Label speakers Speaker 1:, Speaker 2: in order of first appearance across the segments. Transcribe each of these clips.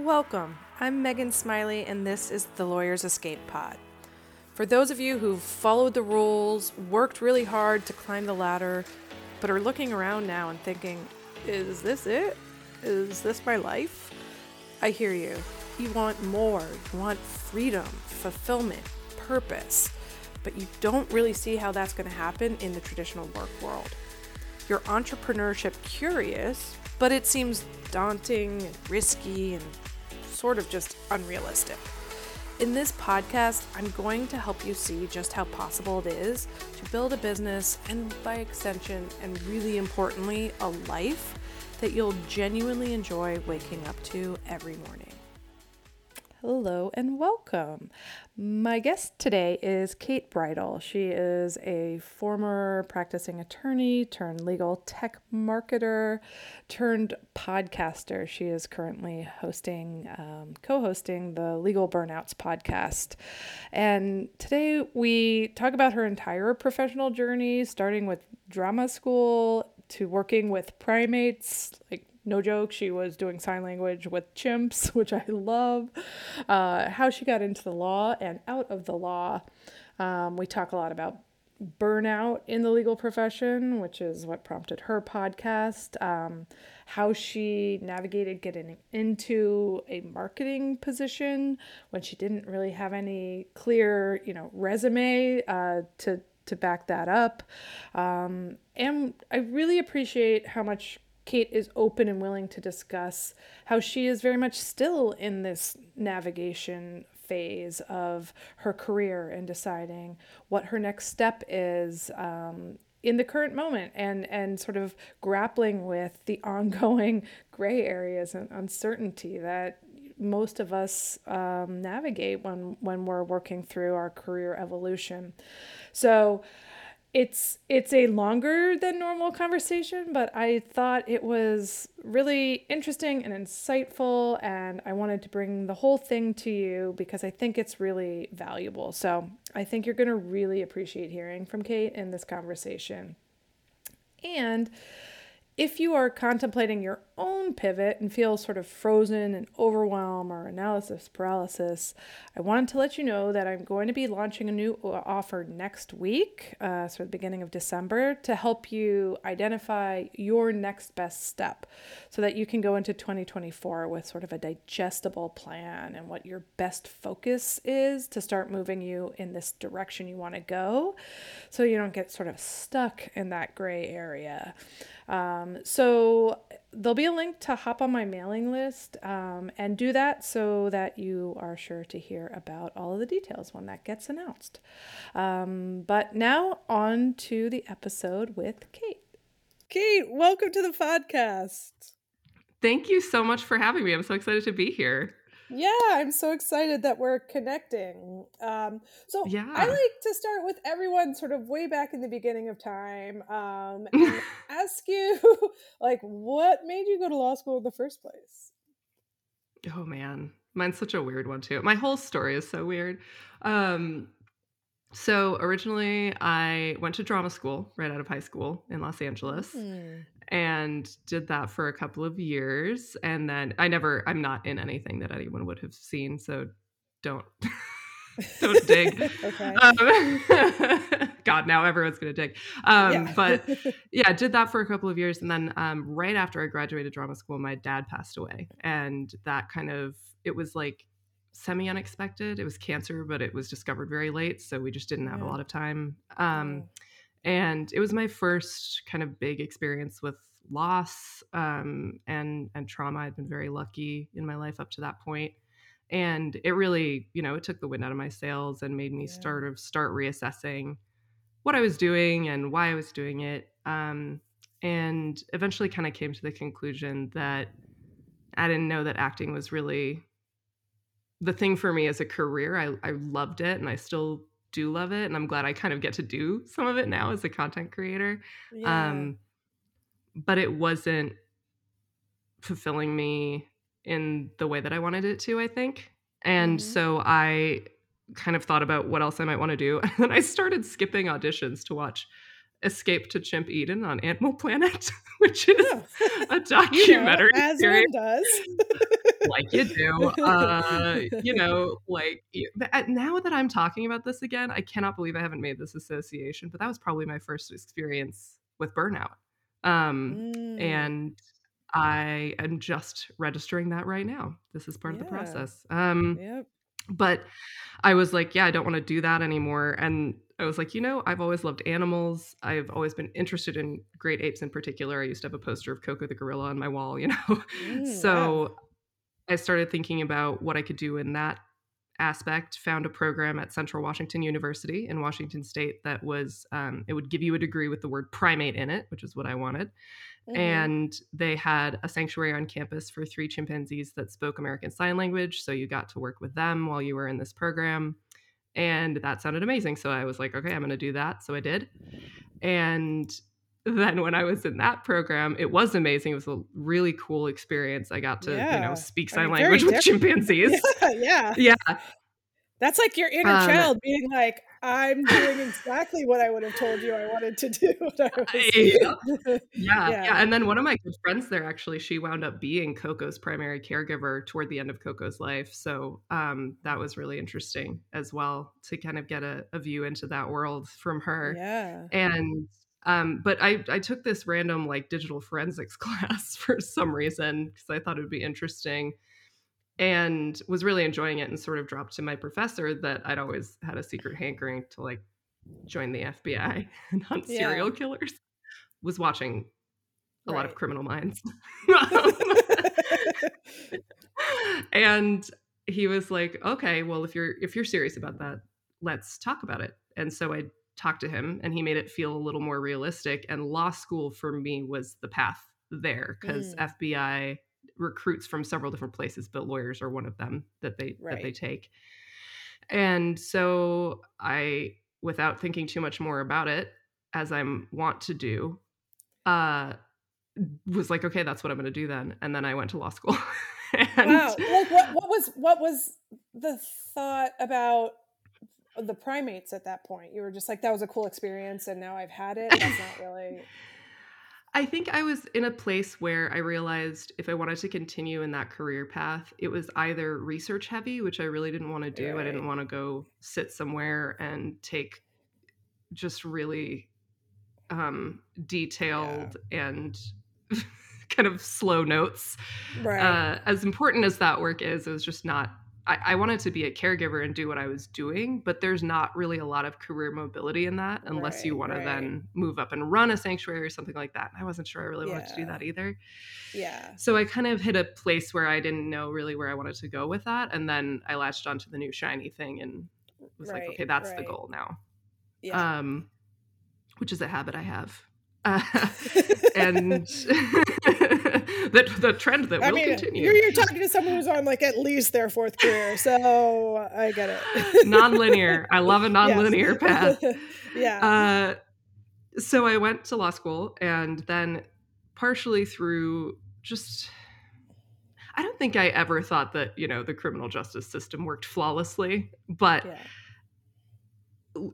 Speaker 1: Welcome. I'm Megan Smiley, and this is the Lawyer's Escape Pod. For those of you who've followed the rules, worked really hard to climb the ladder, but are looking around now and thinking, is this it? Is this my life? I hear you. You want more. You want freedom, fulfillment, purpose, but you don't really see how that's going to happen in the traditional work world. You're entrepreneurship curious, but it seems daunting and risky and sort of just unrealistic. In this podcast, I'm going to help you see just how possible it is to build a business and, by extension, and really importantly, a life that you'll genuinely enjoy waking up to every morning. Hello and welcome. My guest today is Kate Bridal. She is a former practicing attorney turned legal tech marketer turned podcaster. She is currently hosting, um, co hosting the Legal Burnouts podcast. And today we talk about her entire professional journey, starting with drama school to working with primates, like no joke, she was doing sign language with chimps, which I love. Uh, how she got into the law and out of the law. Um, we talk a lot about burnout in the legal profession, which is what prompted her podcast. Um, how she navigated getting into a marketing position when she didn't really have any clear, you know, resume uh, to to back that up. Um, and I really appreciate how much Kate is open and willing to discuss how she is very much still in this navigation phase of her career and deciding what her next step is um, in the current moment and and sort of grappling with the ongoing gray areas and uncertainty that most of us um, navigate when when we're working through our career evolution. So it's it's a longer than normal conversation but i thought it was really interesting and insightful and i wanted to bring the whole thing to you because i think it's really valuable. So i think you're going to really appreciate hearing from kate in this conversation. And if you are contemplating your own pivot and feel sort of frozen and overwhelmed or analysis paralysis, I wanted to let you know that I'm going to be launching a new offer next week, uh, so the beginning of December, to help you identify your next best step so that you can go into 2024 with sort of a digestible plan and what your best focus is to start moving you in this direction you want to go so you don't get sort of stuck in that gray area. Um, so there'll be a link to hop on my mailing list um, and do that so that you are sure to hear about all of the details when that gets announced. Um, but now on to the episode with Kate. Kate, welcome to the podcast.
Speaker 2: Thank you so much for having me. I'm so excited to be here.
Speaker 1: Yeah, I'm so excited that we're connecting. Um, so yeah. I like to start with everyone sort of way back in the beginning of time um, and ask you, like, what made you go to law school in the first place?
Speaker 2: Oh man, mine's such a weird one too. My whole story is so weird. Um, so originally, I went to drama school right out of high school in Los Angeles. Mm and did that for a couple of years and then i never i'm not in anything that anyone would have seen so don't don't dig um, god now everyone's gonna dig um, yeah. but yeah did that for a couple of years and then um, right after i graduated drama school my dad passed away and that kind of it was like semi unexpected it was cancer but it was discovered very late so we just didn't have yeah. a lot of time um, and it was my first kind of big experience with loss um, and and trauma. I'd been very lucky in my life up to that point, and it really, you know, it took the wind out of my sails and made me yeah. start of start reassessing what I was doing and why I was doing it. Um, and eventually, kind of came to the conclusion that I didn't know that acting was really the thing for me as a career. I, I loved it, and I still do love it and i'm glad i kind of get to do some of it now as a content creator yeah. um but it wasn't fulfilling me in the way that i wanted it to i think and mm-hmm. so i kind of thought about what else i might want to do and then i started skipping auditions to watch escape to chimp eden on animal planet which is a documentary
Speaker 1: you know, as one does
Speaker 2: like you do. Uh, you know, like now that I'm talking about this again, I cannot believe I haven't made this association, but that was probably my first experience with burnout. Um, mm. And I am just registering that right now. This is part yeah. of the process. Um, yep. But I was like, yeah, I don't want to do that anymore. And I was like, you know, I've always loved animals. I've always been interested in great apes in particular. I used to have a poster of Koko the gorilla on my wall, you know. Mm, so wow. I started thinking about what I could do in that aspect. Found a program at Central Washington University in Washington State that was um, it would give you a degree with the word primate in it, which is what I wanted. Mm-hmm. And they had a sanctuary on campus for three chimpanzees that spoke American Sign Language. So you got to work with them while you were in this program. And that sounded amazing. So I was like, okay, I'm going to do that. So I did. And then when I was in that program, it was amazing. It was a really cool experience. I got to, yeah. you know, speak sign I mean, language with chimpanzees.
Speaker 1: Yeah, yeah. Yeah. That's like your inner um, child being like, I'm doing exactly what I would have told you I wanted to do.
Speaker 2: yeah. yeah. yeah, yeah. And then one of my good friends there, actually, she wound up being Koko's primary caregiver toward the end of Koko's life. So um, that was really interesting as well to kind of get a, a view into that world from her.
Speaker 1: Yeah.
Speaker 2: And um, but I, I took this random like digital forensics class for some reason because I thought it would be interesting and was really enjoying it and sort of dropped to my professor that I'd always had a secret hankering to like join the FBI and hunt yeah. serial killers. Was watching a right. lot of Criminal Minds. and he was like, "Okay, well if you're if you're serious about that, let's talk about it." And so I talked to him and he made it feel a little more realistic and law school for me was the path there cuz mm. FBI recruits from several different places, but lawyers are one of them that they right. that they take. And so I, without thinking too much more about it, as I'm want to do, uh, was like, okay, that's what I'm going to do then. And then I went to law school.
Speaker 1: and wow, like what, what was what was the thought about the primates at that point? You were just like, that was a cool experience, and now I've had it. That's not really.
Speaker 2: I think I was in a place where I realized if I wanted to continue in that career path, it was either research heavy, which I really didn't want to do. Right. I didn't want to go sit somewhere and take just really um, detailed yeah. and kind of slow notes. Right. Uh, as important as that work is, it was just not I, I, wanted to be a caregiver and do what I was doing, but there's not really a lot of career mobility in that unless right, you want right. to then move up and run a sanctuary or something like that. I wasn't sure I really yeah. wanted to do that either.
Speaker 1: Yeah.
Speaker 2: So I kind of hit a place where I didn't know really where I wanted to go with that. And then I latched onto the new shiny thing and was right, like, okay, that's the goal now. Yeah. Um, which is a habit I have. Uh, and the, the trend that I will mean, continue.
Speaker 1: You're, you're talking to someone who's on like at least their fourth career, so I get it.
Speaker 2: non-linear. I love a non-linear yes. path.
Speaker 1: yeah.
Speaker 2: Uh, so I went to law school, and then partially through just. I don't think I ever thought that, you know, the criminal justice system worked flawlessly, but yeah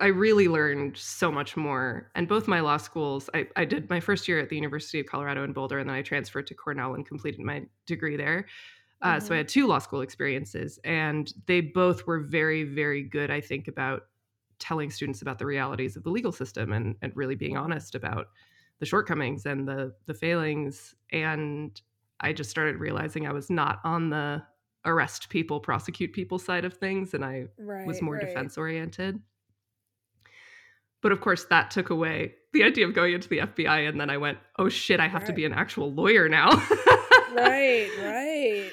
Speaker 2: I really learned so much more. And both my law schools, I, I did my first year at the University of Colorado in Boulder, and then I transferred to Cornell and completed my degree there. Uh, mm-hmm. So I mm-hmm. had two law school experiences, and they both were very, very good, I think, about telling students about the realities of the legal system and, and really being honest about the shortcomings and the the failings. And I just started realizing I was not on the arrest people, prosecute people side of things, and I right, was more right. defense oriented. But of course, that took away the idea of going into the FBI. And then I went, oh shit, I have right. to be an actual lawyer now.
Speaker 1: right, right.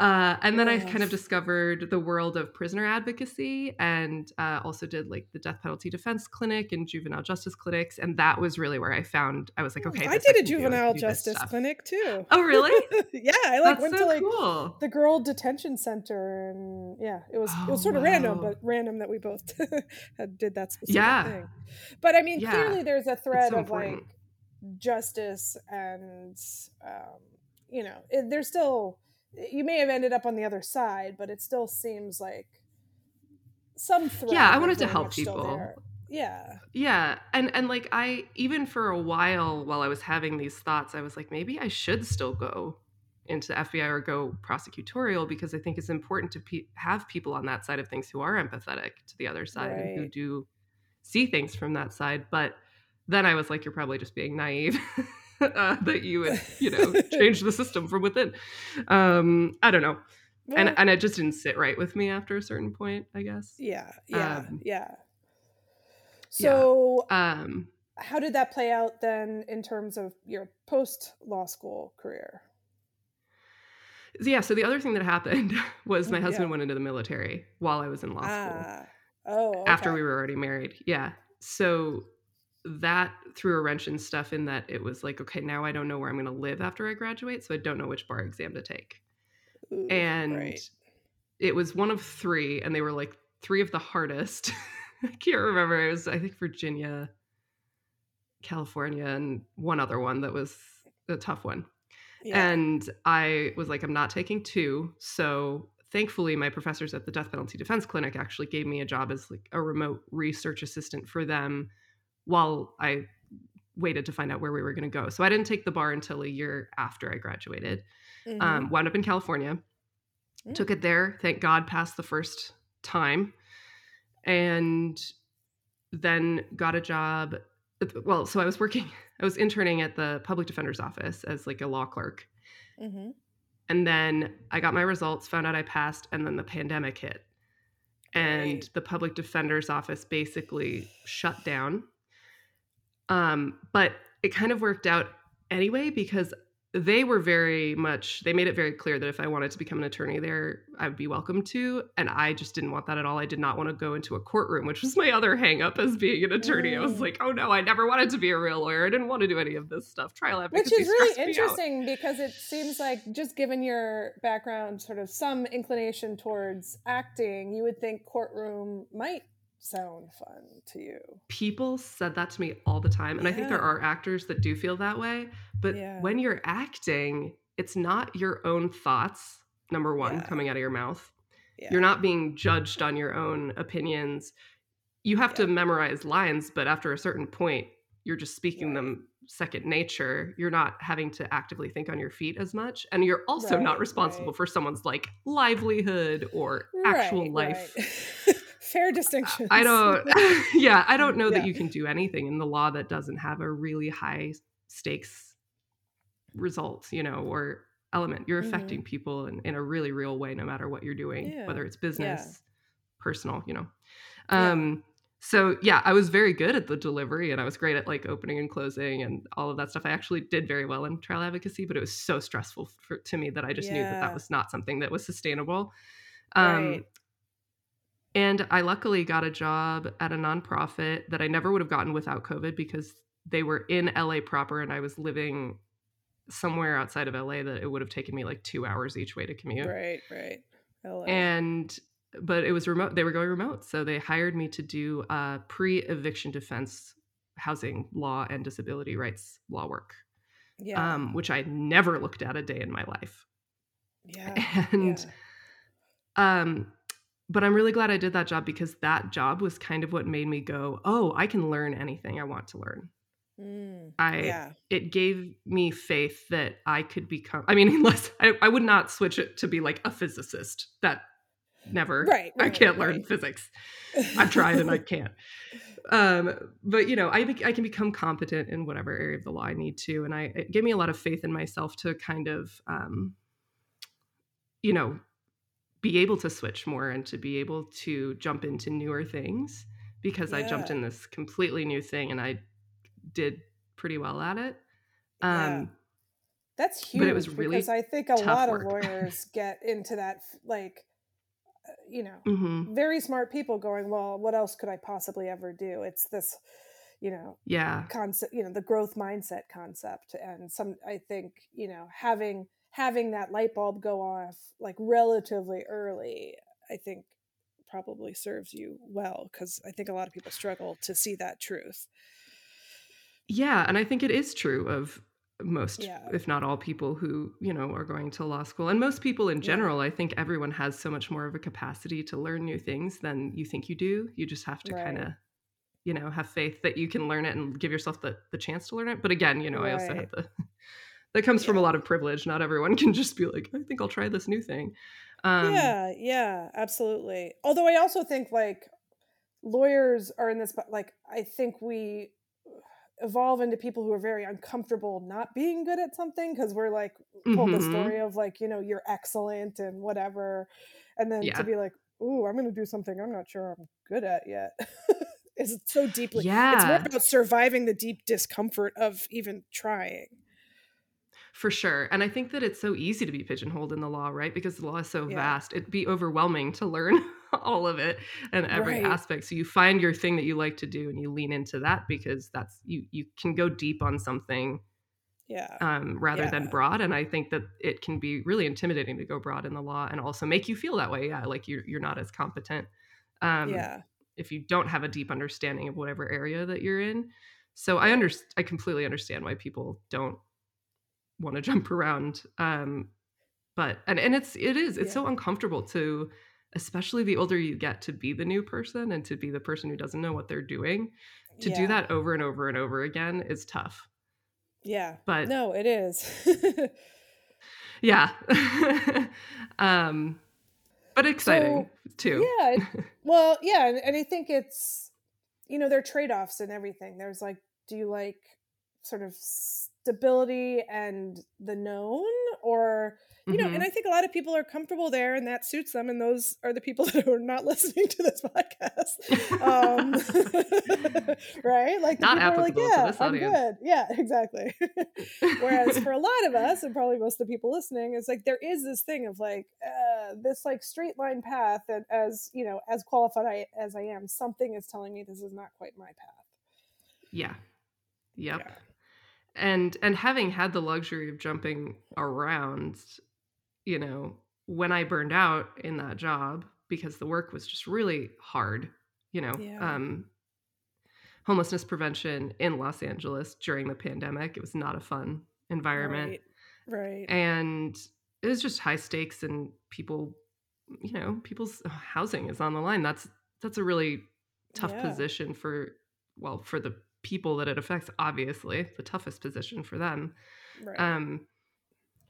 Speaker 2: Uh, and then yes. I kind of discovered the world of prisoner advocacy and uh, also did like the death penalty defense clinic and juvenile justice clinics. And that was really where I found I was like, okay,
Speaker 1: I did a juvenile justice clinic too.
Speaker 2: Oh, really?
Speaker 1: yeah. I like That's went so to like cool. the girl detention center. And yeah, it was, oh, it was sort of wow. random, but random that we both did that specific yeah. thing. But I mean, yeah. clearly there's a thread so of important. like justice and, um, you know, it, there's still you may have ended up on the other side, but it still seems like some threat.
Speaker 2: Yeah, I wanted to help people.
Speaker 1: Yeah.
Speaker 2: Yeah, and and like I even for a while while I was having these thoughts, I was like maybe I should still go into FBI or go prosecutorial because I think it's important to pe- have people on that side of things who are empathetic to the other side right. and who do see things from that side. But then I was like, you're probably just being naive. uh, that you would, you know, change the system from within. Um, I don't know. Well, and and it just didn't sit right with me after a certain point, I guess.
Speaker 1: Yeah, yeah, um, yeah. So,
Speaker 2: yeah. um,
Speaker 1: how did that play out then in terms of your post law school career?
Speaker 2: Yeah, so the other thing that happened was my mm, husband yeah. went into the military while I was in law school.
Speaker 1: Ah. Oh,
Speaker 2: okay. after we were already married. Yeah. So that threw a wrench in stuff in that it was like, okay, now I don't know where I'm going to live after I graduate, so I don't know which bar mm. exam to take. Ooh, and right. it was one of three, and they were like three of the hardest. I can't remember. It was, I think, Virginia, California, and one other one that was a tough one. Yeah. And I was like, I'm not taking two. So thankfully, my professors at the Death Penalty Defense Clinic actually gave me a job as like a remote research assistant for them while I waited to find out where we were going to go. So I didn't take the bar until a year after I graduated. Mm-hmm. Um, wound up in California, mm. took it there. Thank God, passed the first time, and then got a job. Well, so I was working. I was interning at the public defender's office as like a law clerk. Mm-hmm. And then I got my results, found out I passed, and then the pandemic hit. And right. the public defender's office basically shut down um, but it kind of worked out anyway because they were very much they made it very clear that if i wanted to become an attorney there i would be welcome to. And i just didn't want that at all. I did not want to go into a courtroom which was my other hang up as being an attorney. I was mm. like oh no i never wanted to be a real lawyer. I didn't want to do any of this stuff. Trial advocacy
Speaker 1: which is really interesting because it seems like just given your background sort of some inclination towards acting you would think courtroom might sound fun to you?
Speaker 2: People said that to me all the time. And yeah. I think there are actors that do feel that way. But yeah. when you're acting, it's not your own thoughts, number one, yeah. coming out of your mouth. You're not being judged on your own opinions. You have to memorize lines, but after a certain point, you're just speaking right. them second nature. You're not having to actively think on your feet as much. And you're also right, not responsible right. for someone's like livelihood or actual life.
Speaker 1: fair distinction.
Speaker 2: I don't, yeah, I don't know yeah. that you can do anything in the law that doesn't have a really high stakes result, you know, or element. You're mm-hmm. affecting people in, in a really real way, no matter what you're doing, yeah. whether it's business, yeah. personal, you know. Um, so yeah, I was very good at the delivery and I was great at like opening and closing and all of that stuff. I actually did very well in trial advocacy, but it was so stressful for, to me that I just knew that that was not something that was sustainable. Um, right. And I luckily got a job at a nonprofit that I never would have gotten without COVID because they were in LA proper and I was living somewhere outside of LA that it would have taken me like two hours each way to commute.
Speaker 1: Right, right.
Speaker 2: LA. And but it was remote. They were going remote. So they hired me to do uh, pre eviction defense housing law and disability rights law work. Yeah. Um, which I never looked at a day in my life.
Speaker 1: Yeah.
Speaker 2: And yeah. um but I'm really glad I did that job because that job was kind of what made me go, oh, I can learn anything I want to learn. Mm, I yeah. it gave me faith that I could become. I mean, unless I, I would not switch it to be like a physicist. That never.
Speaker 1: Right. right
Speaker 2: I can't
Speaker 1: right.
Speaker 2: learn physics. I've tried and I can't. Um, but you know, I I can become competent in whatever area of the law I need to, and I it gave me a lot of faith in myself to kind of, um, you know, be able to switch more and to be able to jump into newer things because yeah. I jumped in this completely new thing and I did pretty well at it. Um, yeah.
Speaker 1: That's huge. But it was really because I think a lot work. of lawyers get into that like uh, you know mm-hmm. very smart people going well what else could i possibly ever do it's this you know
Speaker 2: yeah
Speaker 1: concept you know the growth mindset concept and some i think you know having having that light bulb go off like relatively early, I think probably serves you well because I think a lot of people struggle to see that truth.
Speaker 2: Yeah, and I think it is true of most yeah. if not all people who you know are going to law school and most people in general yeah. i think everyone has so much more of a capacity to learn new things than you think you do you just have to right. kind of you know have faith that you can learn it and give yourself the, the chance to learn it but again you know right. i also have the that comes yeah. from a lot of privilege. Not everyone can just be like, I think I'll try this new thing. Um,
Speaker 1: yeah, yeah, absolutely. Although I also think like lawyers are in this, but like, I think we evolve into people who are very uncomfortable not being good at something because we're like told mm-hmm. the story of like, you know, you're excellent and whatever. And then yeah. to be like, ooh, I'm going to do something I'm not sure I'm good at yet. is so deeply. Yeah. It's more about surviving the deep discomfort of even trying.
Speaker 2: For sure. And I think that it's so easy to be pigeonholed in the law, right? Because the law is so yeah. vast. It'd be overwhelming to learn all of it and every right. aspect. So you find your thing that you like to do and you lean into that because that's you you can go deep on something
Speaker 1: yeah
Speaker 2: um, rather
Speaker 1: yeah.
Speaker 2: than broad and i think that it can be really intimidating to go broad in the law and also make you feel that way yeah like you're, you're not as competent
Speaker 1: um, yeah
Speaker 2: if you don't have a deep understanding of whatever area that you're in so i understand i completely understand why people don't want to jump around um but and and it's it is it's yeah. so uncomfortable to especially the older you get to be the new person and to be the person who doesn't know what they're doing to yeah. do that over and over and over again is tough.
Speaker 1: Yeah.
Speaker 2: But
Speaker 1: no it is.
Speaker 2: Yeah. Um but exciting so, too.
Speaker 1: yeah well yeah and, and i think it's you know there are trade-offs and everything. There's like do you like sort of stability and the known or you know, mm-hmm. and I think a lot of people are comfortable there and that suits them. And those are the people that are not listening to this podcast. Um, right? Like,
Speaker 2: not applicable like, yeah, to this
Speaker 1: I'm good. Yeah, exactly. Whereas for a lot of us, and probably most of the people listening, it's like there is this thing of like uh, this like straight line path. And as, you know, as qualified I, as I am, something is telling me this is not quite my path.
Speaker 2: Yeah. Yep. Yeah and and having had the luxury of jumping around you know, when I burned out in that job because the work was just really hard, you know, yeah. um, homelessness prevention in Los Angeles during the pandemic, it was not a fun environment.
Speaker 1: Right. right.
Speaker 2: And it was just high stakes and people, you know, people's housing is on the line. That's that's a really tough yeah. position for well, for the people that it affects, obviously, the toughest position for them. Right. Um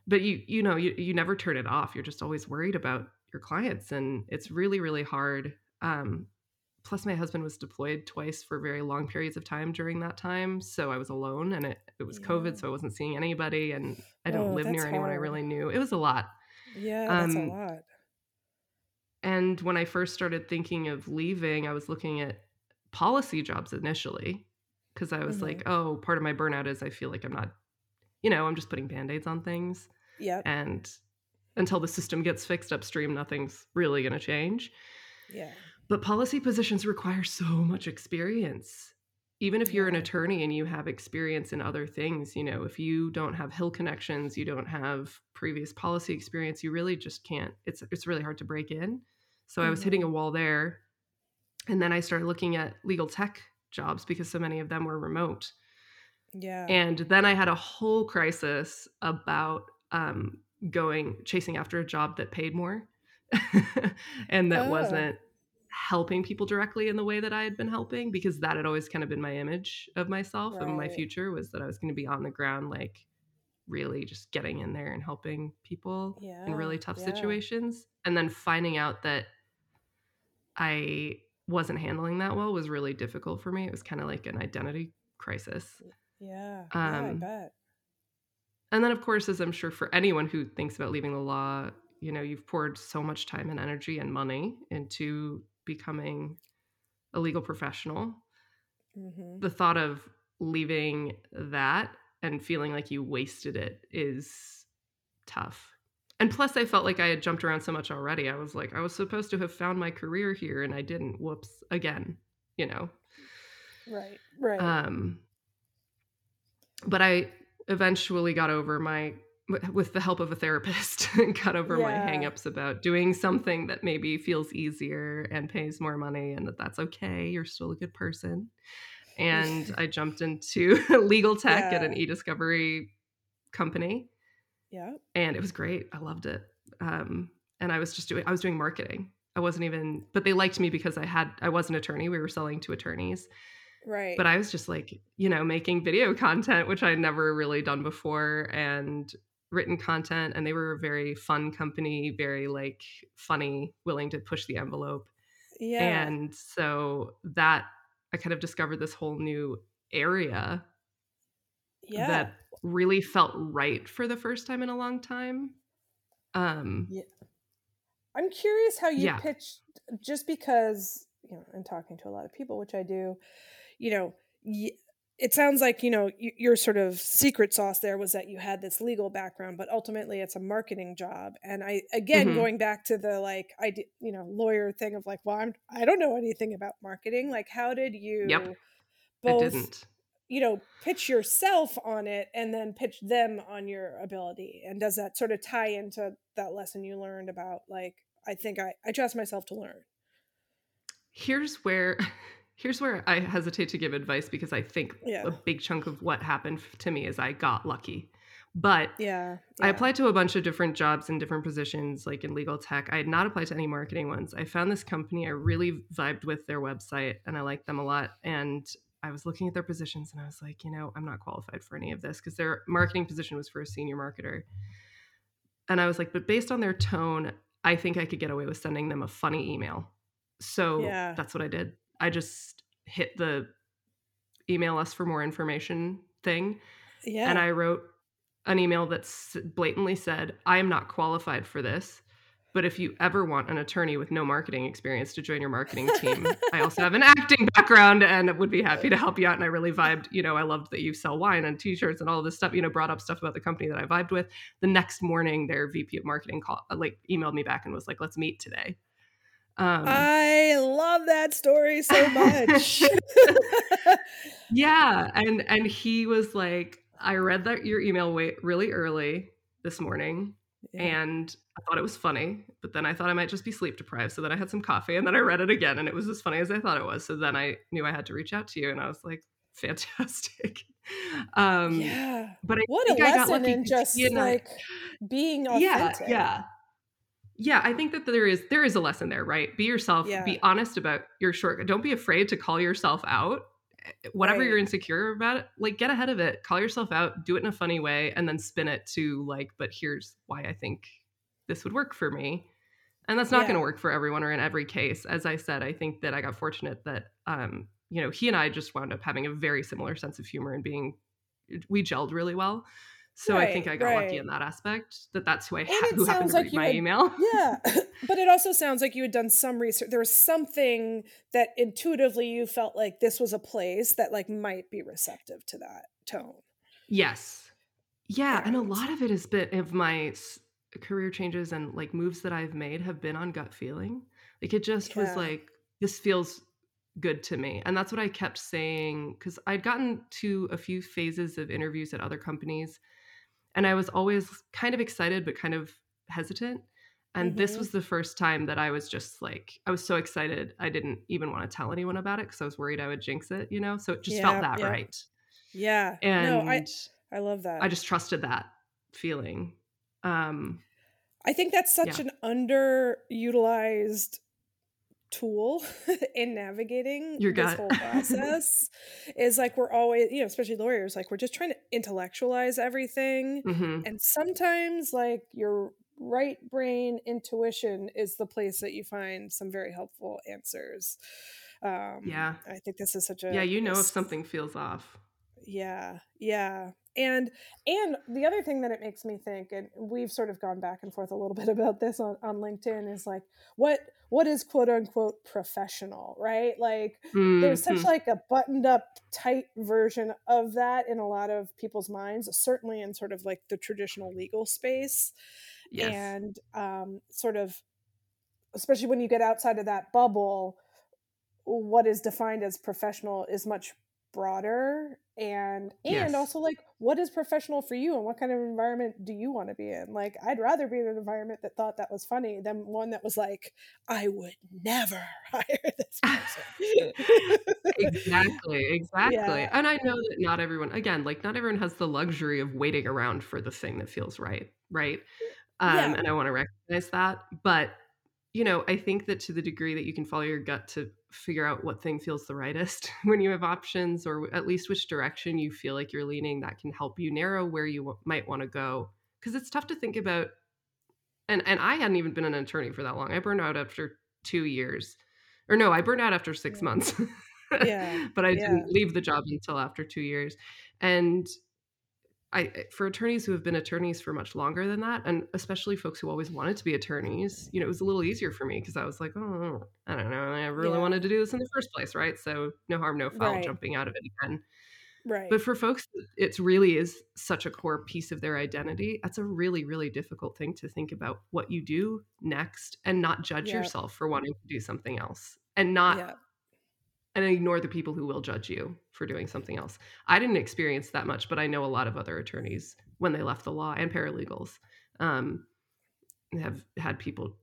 Speaker 2: but you you know you, you never turn it off. You're just always worried about your clients and it's really really hard. Um, plus my husband was deployed twice for very long periods of time during that time so i was alone and it, it was yeah. covid so i wasn't seeing anybody and i don't oh, live near anyone i really knew. It was a lot.
Speaker 1: Yeah that's um, a lot.
Speaker 2: and when i first started thinking of leaving i was looking at policy jobs initially because i was mm-hmm. like oh part of my burnout is i feel like i'm not you know i'm just putting band-aids on things
Speaker 1: yeah.
Speaker 2: And until the system gets fixed upstream, nothing's really going to change.
Speaker 1: Yeah.
Speaker 2: But policy positions require so much experience. Even if you're an attorney and you have experience in other things, you know, if you don't have Hill connections, you don't have previous policy experience, you really just can't. It's it's really hard to break in. So mm-hmm. I was hitting a mm-hmm. wall there. And then I started looking at legal tech jobs because so many of them were remote.
Speaker 1: Yeah.
Speaker 2: And then I had a whole crisis about um, going chasing after a job that paid more and that oh. wasn't helping people directly in the way that I had been helping because that had always kind of been my image of myself right. and my future was that I was going to be on the ground like really just getting in there and helping people
Speaker 1: yeah.
Speaker 2: in really tough
Speaker 1: yeah.
Speaker 2: situations and then finding out that I wasn't handling that well was really difficult for me. It was kind of like an identity crisis.
Speaker 1: Yeah. Um, yeah, I bet
Speaker 2: and then of course as i'm sure for anyone who thinks about leaving the law you know you've poured so much time and energy and money into becoming a legal professional mm-hmm. the thought of leaving that and feeling like you wasted it is tough and plus i felt like i had jumped around so much already. I was like i was supposed to have found my career here and i didn't. Whoops again you know?
Speaker 1: Right right.
Speaker 2: Um but i eventually got over my with the help of a therapist got over yeah. my hangups about doing something that maybe feels easier and pays more money and that that's okay. You're still a good person. And i jumped into legal tech yeah. at an e-discovery company
Speaker 1: yeah
Speaker 2: and it was great i loved it um, and i was just doing i was doing marketing i wasn't even but they liked me because i had i was an attorney we were selling to attorneys
Speaker 1: Right.
Speaker 2: But I was just like, you know, making video content, which I'd never really done before, and written content. And they were a very fun company, very like funny, willing to push the envelope.
Speaker 1: Yeah.
Speaker 2: And so that I kind of discovered this whole new area
Speaker 1: yeah.
Speaker 2: that really felt right for the first time in a long time. Um,
Speaker 1: yeah. I'm curious how you
Speaker 2: yeah.
Speaker 1: pitched, just because, you know, in talking to a lot of people, which I do, you know, it sounds like, you know, your sort of secret sauce there was that you had this legal background, but ultimately it's a marketing job. And I, again, mm-hmm. going back to the like, I, you know, lawyer thing of like, well, I'm, I don't know anything about marketing. Like, how did you
Speaker 2: yep.
Speaker 1: both you know pitch yourself on it and then pitch them on your ability and does that sort of tie into that lesson you learned about like i think i, I trust myself to learn
Speaker 2: here's where here's where i hesitate to give advice because i think
Speaker 1: yeah.
Speaker 2: a big chunk of what happened to me is i got lucky but
Speaker 1: yeah,
Speaker 2: yeah, I applied to a bunch of different jobs in different positions, like in legal tech. I had not applied to any marketing ones. I found this company. I really vibed with their website and I liked them a lot. And I was looking at their positions and I was like, you know, I'm not qualified for any of this because their marketing position was for a senior marketer. And I was like, but based on their tone, I think I could get away with sending them a funny email. So
Speaker 1: yeah.
Speaker 2: that's what I did. I just hit the email us for more information thing.
Speaker 1: Yeah.
Speaker 2: And I wrote an email that blatantly said, I am not qualified for this. But if you ever want an attorney with no marketing experience to join your marketing team, I also have an acting background and would be happy to help you out. And I really vibed, you know, I loved that you sell wine and t-shirts and all this stuff, you know, brought up stuff about the company that I vibed with. The next morning, their VP of marketing call, like emailed me back and was like, let's meet today.
Speaker 1: Um, I love that story so much.
Speaker 2: yeah. And, and he was like, I read that your email wait really early this morning yeah. and I thought it was funny, but then I thought I might just be sleep deprived. So then I had some coffee and then I read it again and it was as funny as I thought it was. So then I knew I had to reach out to you and I was like, fantastic. Um,
Speaker 1: yeah.
Speaker 2: But I
Speaker 1: what a lesson in just like being authentic.
Speaker 2: Yeah. Yeah. Yeah, I think that there is there is a lesson there, right? Be yourself,
Speaker 1: yeah.
Speaker 2: be honest about your short. Don't be afraid to call yourself out whatever right. you're insecure about it like get ahead of it call yourself out do it in a funny way and then spin it to like but here's why i think this would work for me and that's not yeah. going to work for everyone or in every case as i said i think that i got fortunate that um you know he and i just wound up having a very similar sense of humor and being we gelled really well so
Speaker 1: right,
Speaker 2: I think I got
Speaker 1: right.
Speaker 2: lucky in that aspect. That that's who I ha- who happened to like read my
Speaker 1: had,
Speaker 2: email.
Speaker 1: Yeah, but it also sounds like you had done some research. There was something that intuitively you felt like this was a place that like might be receptive to that tone.
Speaker 2: Yes. Yeah, right. and a lot of it has been of my career changes and like moves that I've made have been on gut feeling. Like it just yeah. was like this feels good to me. And that's what I kept saying cuz I'd gotten to a few phases of interviews at other companies and I was always kind of excited but kind of hesitant. And mm-hmm. this was the first time that I was just like, I was so excited. I didn't even want to tell anyone about it because I was worried I would jinx it, you know? So it just
Speaker 1: yeah,
Speaker 2: felt that
Speaker 1: yeah.
Speaker 2: right.
Speaker 1: Yeah.
Speaker 2: And
Speaker 1: no, I, I love that.
Speaker 2: I just trusted that feeling. Um,
Speaker 1: I think that's such yeah. an underutilized tool in navigating
Speaker 2: Your
Speaker 1: this whole process is like we're always you know especially lawyers like we're just trying to intellectualize everything.
Speaker 2: Mm-hmm.
Speaker 1: and sometimes like your right brain intuition is the place that you find some very helpful answers. Um
Speaker 2: yeah.
Speaker 1: I think this is such a
Speaker 2: yeah you know if something feels off.
Speaker 1: Yeah yeah. And and the other thing that it makes me think and we've sort of gone back and forth a little bit about this on, on linkedin is like what what is quote unquote professional right like
Speaker 2: mm-hmm.
Speaker 1: there's such like a buttoned up tight version of that in a lot of people's minds certainly in sort of like the traditional legal space
Speaker 2: yes.
Speaker 1: and um, sort of especially when you get outside of that bubble what is defined as professional is much broader and and
Speaker 2: yes.
Speaker 1: also like what is professional for you and what kind of environment do you want to be in like i'd rather be in an environment that thought that was funny than one that was like i would never hire this person
Speaker 2: exactly exactly
Speaker 1: Yeah.
Speaker 2: and i know that not everyone again like not everyone has the luxury of waiting around for the thing that feels right right um
Speaker 1: Yeah.
Speaker 2: and i want to recognize that but you know i think that to the degree that you can follow your gut to figure out what thing feels the rightest when you have options or at least which direction you feel like you're leaning that can help you narrow where you w- might want to go because it's tough to think about and and I hadn't even been an attorney for that long. I burned out after 2 years. Or no, I burned out after 6 yeah. months. yeah. but I didn't leave the job until after 2 years. And I for attorneys who have been attorneys for much longer than that, and especially folks who always wanted to be attorneys, you know, it was a little easier for me because I was like, oh, I don't know, I really yeah. wanted to do this in the first place, right? So no harm, no foul, right. jumping out of it again.
Speaker 1: Right.
Speaker 2: But for folks, it really is such a core piece of their identity. That's a really, really difficult thing to think about what you do next and not judge yep. yourself for wanting to do something else and not yep and ignore the people who will judge you for doing something else. I didn't experience that much, but I know a lot of other attorneys when they left the law and paralegals um, have had people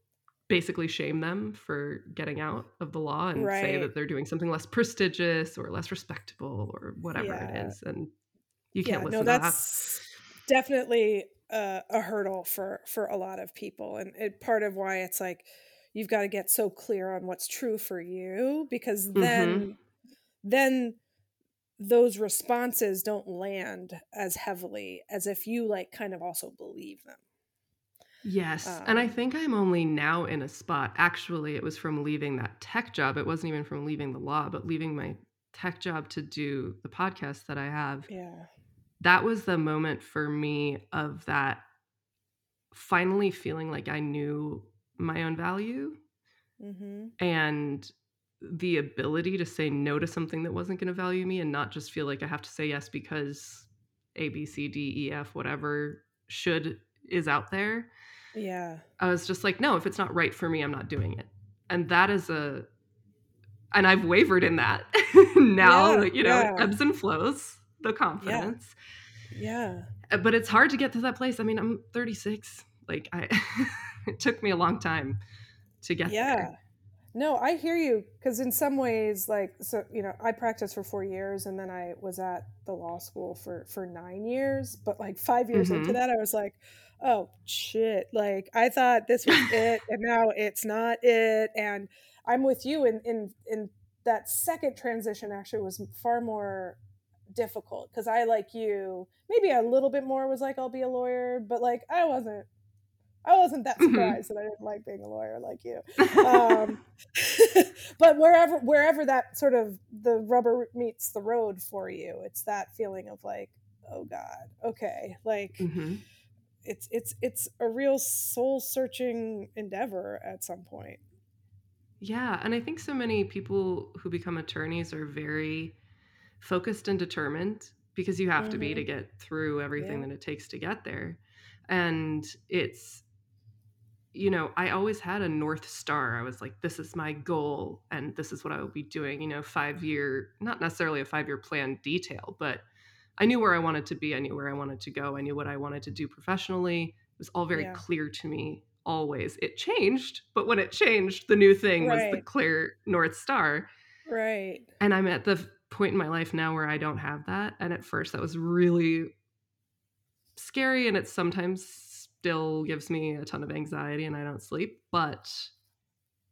Speaker 2: basically shame them for getting out of the law and right. say that they're doing something less prestigious or less respectable or whatever yeah. it is. And you can't yeah, listen no, that's
Speaker 1: that. definitely a, a hurdle for for a lot of people, and it, part of why it's like you've got to get so clear on what's true for you because then mm-hmm. then those responses don't land as heavily as if you like kind of also believe them.
Speaker 2: Yes um, and i um think i'm only now in a spot actually it was from leaving that tech job it wasn't even from leaving the law but leaving my tech job to do the podcast that i have.
Speaker 1: Yeah.
Speaker 2: That was the moment for me of that finally feeling like i knew my own value mm-hmm. and the ability to say no to something that wasn't going to value me and not just feel like I have to say yes because A, B, C, D, E, F, whatever should is out there.
Speaker 1: Yeah.
Speaker 2: I was just like, no, if it's not right for me, I'm not doing it. And that is a, and I've wavered in that now, yeah, you know, yeah. ebbs and flows, the confidence.
Speaker 1: Yeah.
Speaker 2: yeah. But it's hard to get to that place. I mean, I'm 36. Like, I, it took me a long time to get yeah. there.
Speaker 1: No, I hear you because in some ways, like so, you know, I practiced for four years and then I was at the law school for for nine years. But like five years mm-hmm. into that, I was like, oh shit! Like I thought this was it, and now it's not it. And I'm with you in in in that second transition. Actually, was far more difficult because I like you maybe a little bit more was like I'll be a lawyer, but like I wasn't I wasn't that mm-hmm. surprised mm-hmm. that I didn't like being a lawyer like you. Um, but wherever wherever that sort of the rubber meets the road for you, it's that feeling of like, oh God, okay, like mm-hmm. it's it's it's a real soul searching endeavor at some point.
Speaker 2: Yeah, and I think so many people who become attorneys are very focused and determined because you have mm-hmm. to be to mm-hmm. get through everything yeah. that it takes to get there. And it's you know, I always had a North Star. I was like, this is my goal and this is what I will be doing, you know, five year, not necessarily a five year plan detail, but I knew where I wanted to be. I knew where I wanted to go. I knew what I wanted to do professionally. It was all very yeah. clear to me always. It changed, but when it changed, the new thing right. was the clear North Star.
Speaker 1: Right.
Speaker 2: And I'm at the point in my life now where I don't have that. And at first, that was really scary. And it's sometimes still gives me a ton of anxiety and I don't sleep, but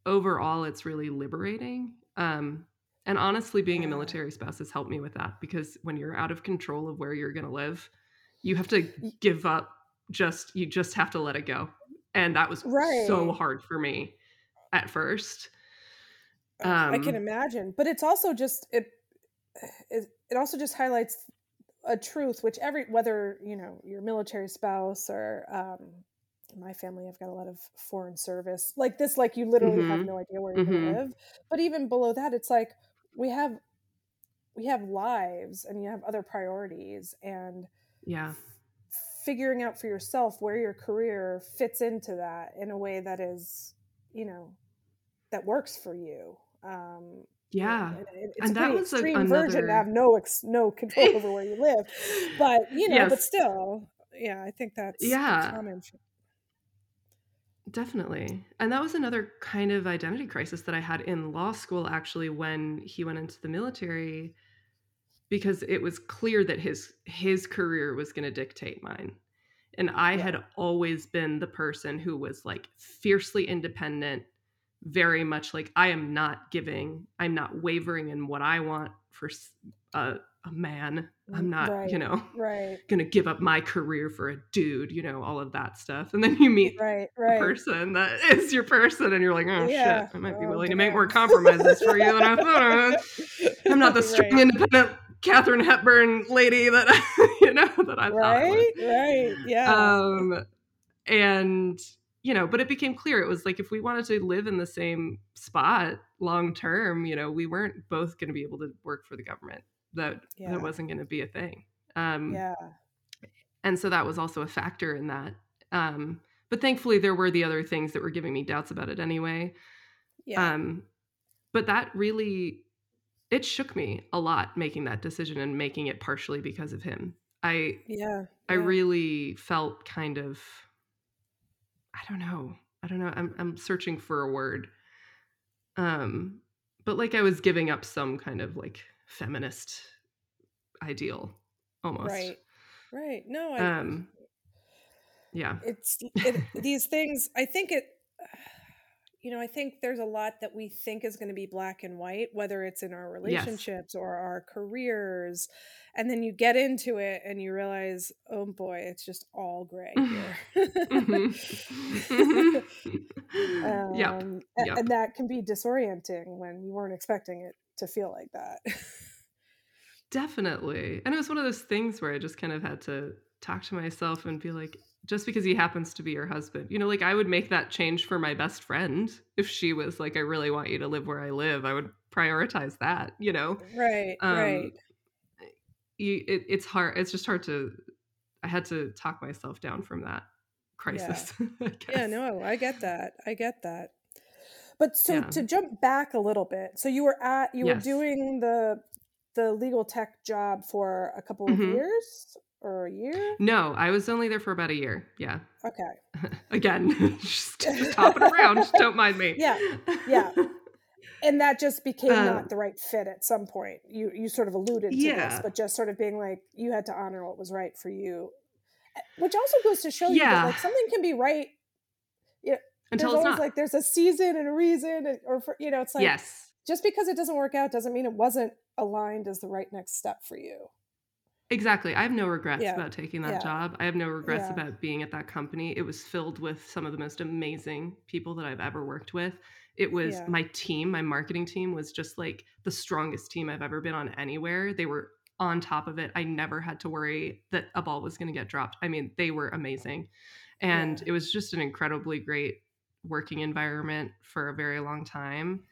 Speaker 2: overall it's really liberating. Um, and honestly, being a military spouse has helped me with that because when you're out of control of where you're going to live, you have to give up just you just have to let it go. And that was right. so hard for me at first.
Speaker 1: Um, I can imagine, but it's also just it, it it also just highlights a truth which every whether you know your military spouse or um my family i've got a lot of foreign service like this like you literally mm-hmm. have no idea where mm-hmm. gonna live but even below that it's like we have we have lives and you have other priorities and
Speaker 2: yeah
Speaker 1: figuring out for yourself where your career fits into that in a way that is you know that works for you um
Speaker 2: yeah,
Speaker 1: it's and that was extreme another... version to have no ex- no control over where you live, but you know, yes. but still, yeah, I think that's
Speaker 2: yeah. Common. Definitely. And that was another kind of identity crisis that I had in law school actually when he went into the military because it was clear that his his career was going to dictate mine. And I yeah. had always been the person who was like fiercely independent, very much like I am not giving, I'm not wavering in what I want for a, a man. I'm not, right, you know,
Speaker 1: right.
Speaker 2: gonna give up my career for a dude, you know, all of that stuff. And then you meet
Speaker 1: right, right.
Speaker 2: a person that is your person, and you're like, oh yeah. shit, I might be oh, willing to make more compromises for you than I thought. I'm not the strong, independent Katharine Hepburn lady that you know that I thought.
Speaker 1: Right, right, yeah.
Speaker 2: Um, and you know, but it became clear it was like if we wanted to live in the same spot long term, you know, we weren't both going to be able to work for the government. That yeah. that wasn't going to be a thing.
Speaker 1: Um, yeah.
Speaker 2: And so that was also a factor in that. Um, but thankfully, there were the other things that were giving me doubts about it anyway.
Speaker 1: Yeah. Um,
Speaker 2: but that really it shook me a lot making that decision and making it partially because of him. I
Speaker 1: yeah.
Speaker 2: I really felt kind of I don't know. I don't know. I'm I'm searching for a word. Um but like I was giving up some kind of like feminist ideal almost.
Speaker 1: Right. Right. No,
Speaker 2: I um yeah.
Speaker 1: It's it, these things I think it you know, I think there's a lot that we think is going to be black and white, whether it's in our relationships yes. or our careers. And then you get into it and you realize, oh boy, it's just all gray here.
Speaker 2: mm-hmm. um, yep.
Speaker 1: yep. And that can be disorienting when you weren't expecting it to feel like that.
Speaker 2: Definitely. And it was one of those things where I just kind of had to talk to myself and be like, just because he happens to be your husband. You know, like I would make that change for my best friend if she was like, I really want you to live where I live. I would prioritize that, you know?
Speaker 1: Right, um, right.
Speaker 2: You, it, it's hard. It's just hard to, I had to talk myself down from that crisis.
Speaker 1: Yeah, yeah no, I get that. I get that. But so yeah. to jump back a little bit, so you were at, you yes. were doing the, the legal tech job for a couple of mm-hmm. years or a year?
Speaker 2: No, I was only there for about a year. Yeah.
Speaker 1: Okay.
Speaker 2: Again, just, just hopping around. Don't mind me.
Speaker 1: Yeah. Yeah. And that just became um, not the right fit at some point. You you sort of alluded to yeah. this, but just sort of being like you had to honor what was right for you, eh, which also goes to show yeah. you that like something can be right. You know, Until there's always not. like there's a season and a reason, or for, you know, it's like
Speaker 2: yes.
Speaker 1: Just because it doesn't work out doesn't mean it wasn't aligned as the right next step for you.
Speaker 2: Exactly. I have no regrets yeah. about taking that yeah. job. I have no regrets yeah. about being at that company. It was filled with some of the most amazing people that I've ever worked with. It was my team, my marketing team was just like the strongest team I've ever been on anywhere. They were on top of it. I never had to worry that a ball was going to get dropped. I mean, they were amazing. And it was just an incredibly great working environment for a very long time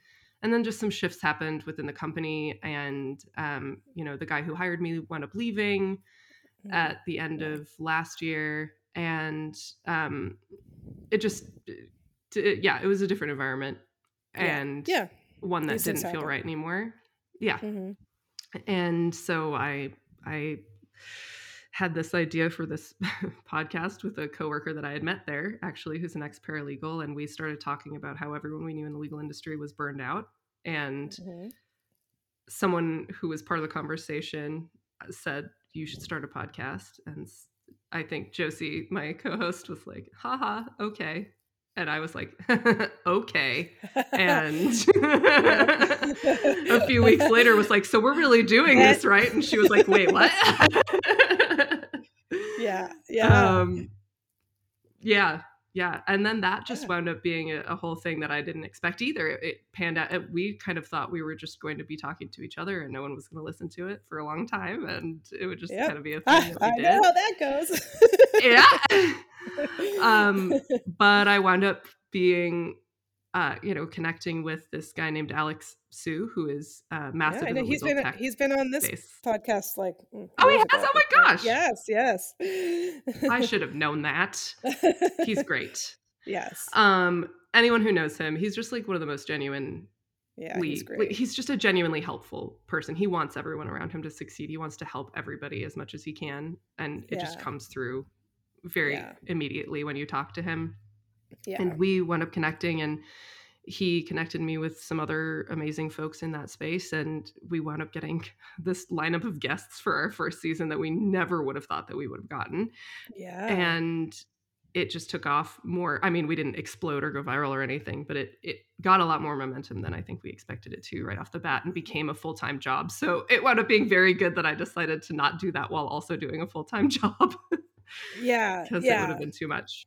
Speaker 2: and then just some shifts happened within the company and um, you know the guy who hired me wound up leaving mm-hmm. at the end of last year and um, it just it, yeah it was a different environment and
Speaker 1: yeah, yeah.
Speaker 2: one that didn't feel right anymore yeah mm-hmm. and so i i had this idea for this podcast with a coworker that I had met there, actually, who's an ex paralegal, and we started talking about how everyone we knew in the legal industry was burned out, and mm-hmm. someone who was part of the conversation said you should start a podcast, and I think Josie, my co-host, was like, "Haha, okay." And I was like, okay. And a few weeks later was like, so we're really doing this, right? And she was like, wait, what?
Speaker 1: yeah. Yeah.
Speaker 2: Um, yeah. Yeah. And then that just wound up being a, a whole thing that I didn't expect either. It, it panned out. It, we kind of thought we were just going to be talking to each other and no one was going to listen to it for a long time. And it would just yep. kind of be a thing that we
Speaker 1: I
Speaker 2: did.
Speaker 1: know how that goes.
Speaker 2: yeah. um, but I wound up being uh, you know, connecting with this guy named Alex Su, who is uh, massive. Yeah,
Speaker 1: he's been he's been on this space. podcast like.
Speaker 2: Mm, oh, he has! Oh my gosh!
Speaker 1: Yes, yes.
Speaker 2: I should have known that. He's great.
Speaker 1: Yes.
Speaker 2: Um. Anyone who knows him, he's just like one of the most genuine.
Speaker 1: Yeah, he's great.
Speaker 2: He's just a genuinely helpful person. He wants everyone around him to succeed. He wants to help everybody as much as he can, and it yeah. just comes through very yeah. immediately when you talk to him.
Speaker 1: Yeah.
Speaker 2: And we wound up connecting and he connected me with some other amazing folks in that space and we wound up getting this lineup of guests for our first season that we never would have thought that we would have gotten
Speaker 1: yeah
Speaker 2: and it just took off more. I mean, we didn't explode or go viral or anything, but it it got a lot more momentum than I think we expected it to right off the bat and mm-hmm. became a full-time job. So it wound up being very good that I decided to not do that while also doing a full-time job.
Speaker 1: yeah.
Speaker 2: Because
Speaker 1: yeah.
Speaker 2: it would have been too much.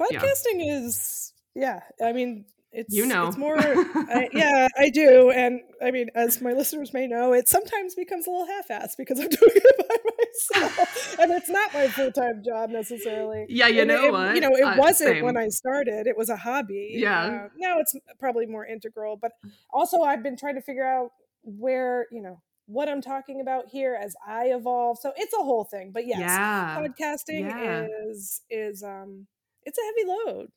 Speaker 1: Podcasting yeah. is yeah, I mean it's
Speaker 2: you know
Speaker 1: it's more I, yeah i do and i mean as my listeners may know it sometimes becomes a little half-assed because i'm doing it by myself and it's not my full-time job necessarily
Speaker 2: yeah you
Speaker 1: and
Speaker 2: know
Speaker 1: it,
Speaker 2: what
Speaker 1: you know it
Speaker 2: uh,
Speaker 1: wasn't
Speaker 2: same.
Speaker 1: when i started it was a hobby
Speaker 2: yeah
Speaker 1: uh, now it's probably more integral but also i've been trying to figure out where you know what i'm talking about here as i evolve so it's a whole thing but yes
Speaker 2: yeah.
Speaker 1: podcasting
Speaker 2: yeah.
Speaker 1: is is um it's a heavy load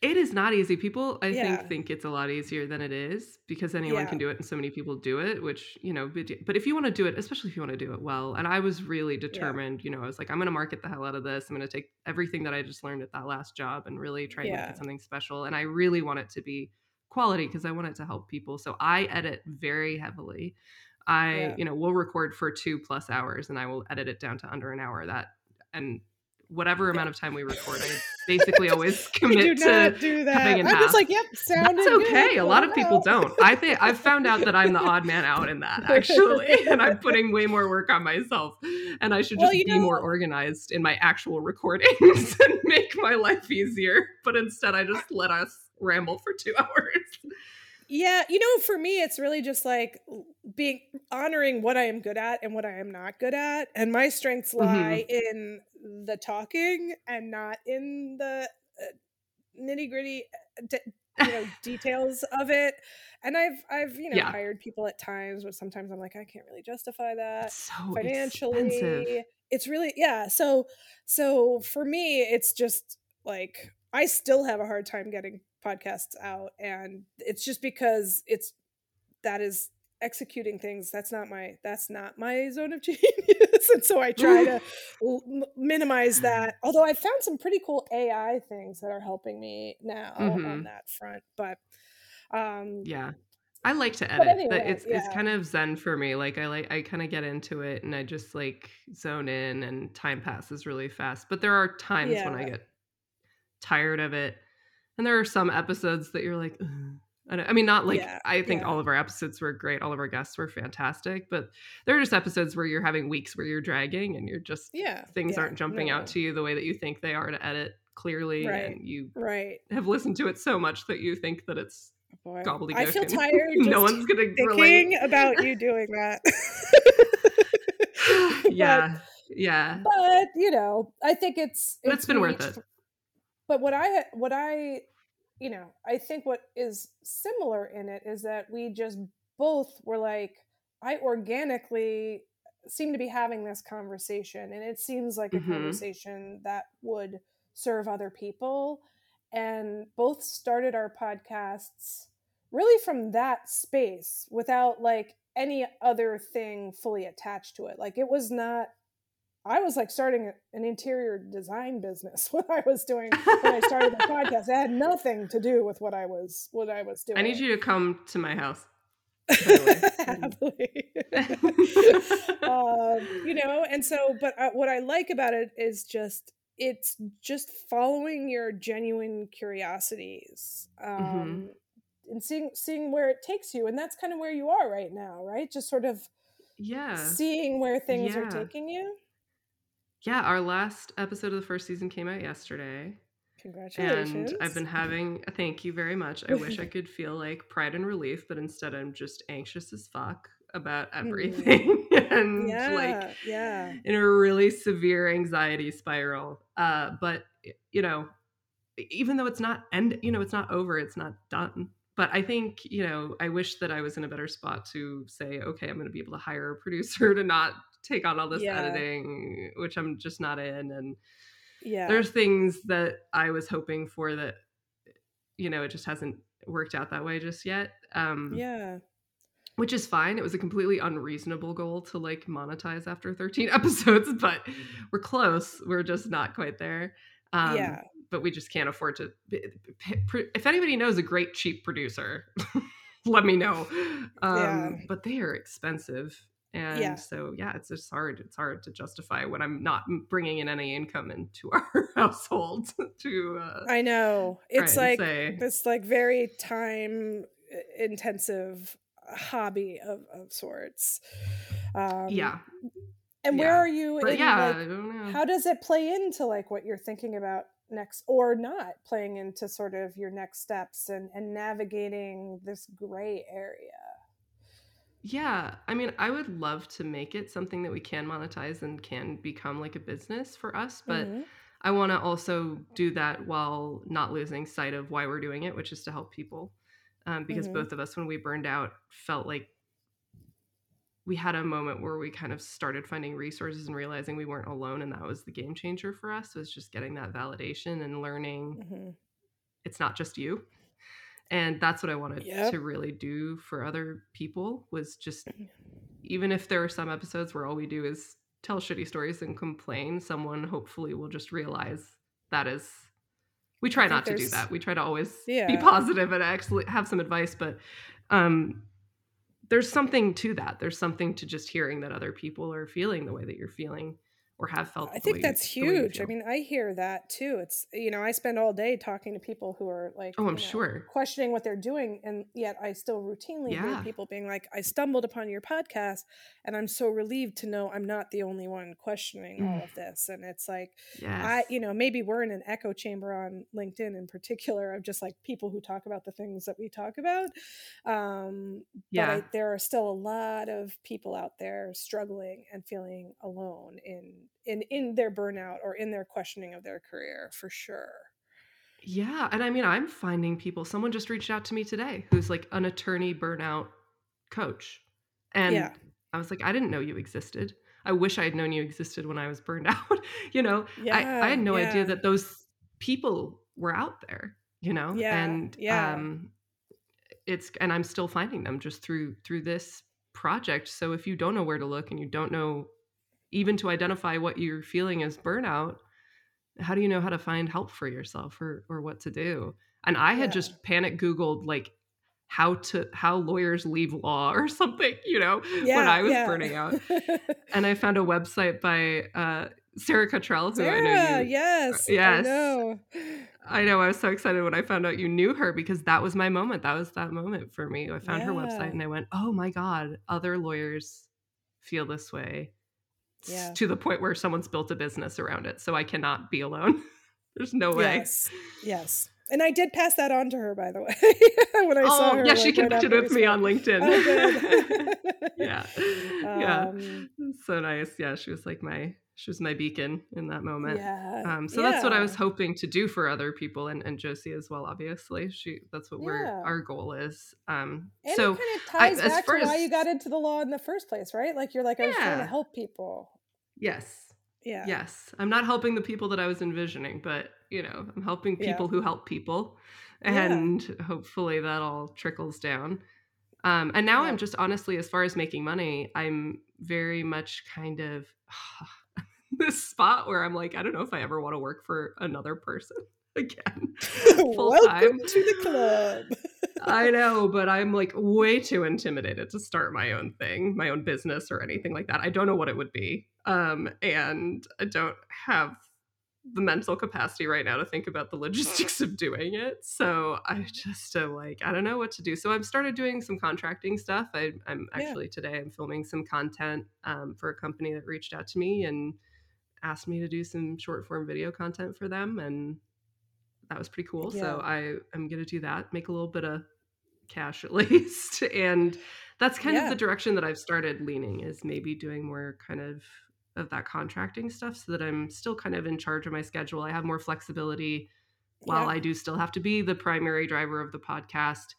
Speaker 2: it is not easy. People, I
Speaker 1: Yeah.
Speaker 2: think, think it's a lot easier than it is because anyone
Speaker 1: Yeah.
Speaker 2: can do it and so many people do it, which, you know, but if you want to do it, especially if you want to do it well, and I was really determined, you know, I was like, I'm going to market the hell out of this. I'm going to take everything that I just learned at that last job and really try and make it something special. And I really want it to be quality because I want it to help people. So I edit very heavily. I,
Speaker 1: Yeah.
Speaker 2: you know, will record for two plus hours and I will edit it down to under an hour. That, and whatever amount of time we record, I basically always commit to
Speaker 1: do that.
Speaker 2: cutting in
Speaker 1: I'm
Speaker 2: half.
Speaker 1: just like, yep, sounding
Speaker 2: That's okay.
Speaker 1: good.
Speaker 2: A lot of people don't. I think I've found out that I'm the odd man out in that actually, and I'm putting way more work on myself. And I should just
Speaker 1: you
Speaker 2: be more organized in my actual recordings and make my life easier. But instead, I just let us ramble for two hours.
Speaker 1: Yeah, you know, for me, it's really just like being honoring what I am good at and what I am not good at, and my strengths
Speaker 2: Mm-hmm.
Speaker 1: lie in the talking and not in the uh, nitty gritty, de- you know, details of it. And I've, I've, you know,
Speaker 2: Yeah.
Speaker 1: hired people at times, but sometimes I'm like, I can't really justify that.
Speaker 2: So
Speaker 1: financially
Speaker 2: expensive.
Speaker 1: it's really yeah so so for me it's just like i still have a hard time getting podcasts out and it's just because it's that is executing things that's not my that's not my zone of genius and so i try to l- minimize that although i found some pretty cool ai things that are helping me now on
Speaker 2: Mhm.
Speaker 1: that front but um
Speaker 2: Yeah. I like to
Speaker 1: But
Speaker 2: edit.
Speaker 1: anyway,
Speaker 2: but it's it's kind of zen for me. Like I like I kind of get into it and I just like zone in and time passes really fast. But there are times when I get tired of it. And there are some episodes that you're like "Ugh." I, mean not like
Speaker 1: Yeah,
Speaker 2: I think
Speaker 1: yeah.
Speaker 2: all of our episodes were great. All of our guests were fantastic, but there are just episodes where you're having weeks where you're dragging and you're just
Speaker 1: yeah
Speaker 2: things
Speaker 1: yeah,
Speaker 2: aren't jumping
Speaker 1: no,
Speaker 2: out to you the way that you think they are to edit clearly
Speaker 1: Right.
Speaker 2: and you
Speaker 1: right
Speaker 2: have listened to it so much that you think that it's oh,
Speaker 1: Boy,
Speaker 2: gobbledygook.
Speaker 1: I feel tired.
Speaker 2: no one's gonna
Speaker 1: thinking
Speaker 2: relate.
Speaker 1: about you doing that.
Speaker 2: yeah, yeah.
Speaker 1: but, but you know, I think it's
Speaker 2: But it's been worth it.
Speaker 1: But what I what I you know, I think what is similar in it is that we just both were like, I organically seem to be having this conversation, and it seems like a
Speaker 2: Mhm.
Speaker 1: conversation that would serve other people. And both started our podcasts really from that space without like any other thing fully attached to it. Like it was not I was like starting an interior design business when I was doing when I started the podcast. It had nothing to do with what I was what I was doing.
Speaker 2: I need you to come to my house.
Speaker 1: Happily. um, you know, and so, but uh, what I like about it is just it's just following your genuine curiosities um,
Speaker 2: Mhm.
Speaker 1: and seeing seeing where it takes you, and that's kind of where you are right now, right? Just sort of
Speaker 2: yeah.
Speaker 1: seeing where things are taking you.
Speaker 2: Yeah, our last episode of the first season came out yesterday.
Speaker 1: Congratulations!
Speaker 2: And I've been having, thank you very much. I wish I could feel like pride and relief, but instead I'm just anxious as fuck about everything. and
Speaker 1: Mm. yeah,
Speaker 2: like
Speaker 1: yeah,
Speaker 2: in a really severe anxiety spiral. Uh, but you know, even though it's not end, you know, it's not over, it's not done. But I think you know, I wish that I was in a better spot to say, okay, I'm going to be able to hire a producer to not take on all this
Speaker 1: Yeah.
Speaker 2: editing, which I'm just not in. And
Speaker 1: yeah.
Speaker 2: there's things that I was hoping for that, you know, it just hasn't worked out that way just yet. Um,
Speaker 1: yeah,
Speaker 2: which is fine. It was a completely unreasonable goal to like monetize after 13 episodes, but we're close. We're just not quite there. Um,
Speaker 1: yeah.
Speaker 2: But we just can't afford to. If anybody knows a great cheap producer, let me know. Um,
Speaker 1: Yeah.
Speaker 2: But they are expensive. And yeah. so, yeah, it's just hard. It's hard to justify when I'm not bringing in any income into our household to. Uh,
Speaker 1: I know it's like say, this, like very time uh, intensive hobby of, of sorts. Um,
Speaker 2: yeah.
Speaker 1: And where are you? In, yeah, like, how does it play into like what you're thinking about next, or not playing into sort of your next steps and and navigating this gray area?
Speaker 2: Yeah, I mean, I would love to make it something that we can monetize and can become like a business for us, but mm-hmm. I want to also do that while not losing sight of why we're doing it, which is to help people. Um, because mm-hmm. both of us, when we burned out, felt like we had a moment where we kind of started finding resources and realizing we weren't alone, and that was the game changer for us. Was just getting that validation and learning mm-hmm. it's not just you and that's what i wanted yep. to really do for other people was just mm-hmm. even if there are some episodes where all we do is tell shitty stories and complain someone hopefully will just realize that is we try not to do that we try to always yeah. be positive and actually have some advice but um there's something to that there's something to just hearing that other people are feeling the way that you're feeling or have felt.
Speaker 1: That I think that's huge. I mean, I hear that too. It's you know, I spend all day talking to people who are like,
Speaker 2: oh, I'm
Speaker 1: know,
Speaker 2: sure,
Speaker 1: questioning what they're doing, and yet I still routinely yeah. hear people being like, I stumbled upon your podcast, and I'm so relieved to know I'm not the only one questioning all of this. And it's like, yes. I, you know, maybe we're in an echo chamber on LinkedIn in particular of just like people who talk about the things that we talk about. Um, yeah, but I, there are still a lot of people out there struggling and feeling alone in in in their burnout or in their questioning of their career for sure
Speaker 2: yeah and i mean i'm finding people someone just reached out to me today who's like an attorney burnout coach and yeah. i was like i didn't know you existed i wish i had known you existed when i was burned out you know yeah, I, I had no yeah. idea that those people were out there you know
Speaker 1: yeah
Speaker 2: and
Speaker 1: yeah.
Speaker 2: um it's and i'm still finding them just through through this project so if you don't know where to look and you don't know even to identify what you're feeling as burnout how do you know how to find help for yourself or or what to do and i had yeah. just panic googled like how to how lawyers leave law or something you know yeah, when i was yeah. burning out and i found a website by uh sarah cottrell who
Speaker 1: sarah,
Speaker 2: i know you
Speaker 1: yes yes I know.
Speaker 2: I know. I was so excited when I found out you knew her because that was my moment. That was that moment for me. I found her website and I went, "Oh my god, other lawyers feel this way." Yeah. to the point where someone's built a business around it. So I cannot be alone. There's no way.
Speaker 1: Yes. Yes. And I did pass that on to her, by the way, when I oh, saw her.
Speaker 2: Yeah, like, she connected right with me on LinkedIn. Oh, yeah. yeah. Um, so nice. Yeah, she was like my she was my beacon in that moment.
Speaker 1: Yeah.
Speaker 2: Um, so
Speaker 1: yeah.
Speaker 2: that's what I was hoping to do for other people and, and Josie as well, obviously. She that's what yeah. we're our goal is. Um
Speaker 1: and
Speaker 2: so
Speaker 1: it kind of ties I, back to why you got into the law in the first place, right? Like you're like, I was trying to help people.
Speaker 2: Yes.
Speaker 1: Yeah.
Speaker 2: Yes. I'm not helping the people that I was envisioning, but you know, I'm helping people who help people. And hopefully that all trickles down. Um, and now. I'm just honestly, as far as making money, I'm very much kind of this spot where I'm like, I don't know if I ever want to work for another person again.
Speaker 1: Welcome to the club.
Speaker 2: I know, but I'm like way too intimidated to start my own thing, my own business or anything like that. I don't know what it would be. Um, and I don't have the mental capacity right now to think about the logistics of doing it. So I just am like, I don't know what to do. So I've started doing some contracting stuff. I, am actually yeah. today I'm filming some content um, for a company that reached out to me and asked me to do some short form video content for them, and that was pretty cool. Yeah. So I am gonna do that, make a little bit of cash at least, and that's kind yeah. of the direction that I've started leaning is maybe doing more kind of of that contracting stuff so that I'm still kind of in charge of my schedule. I have more flexibility while yeah. I do still have to be the primary driver of the podcast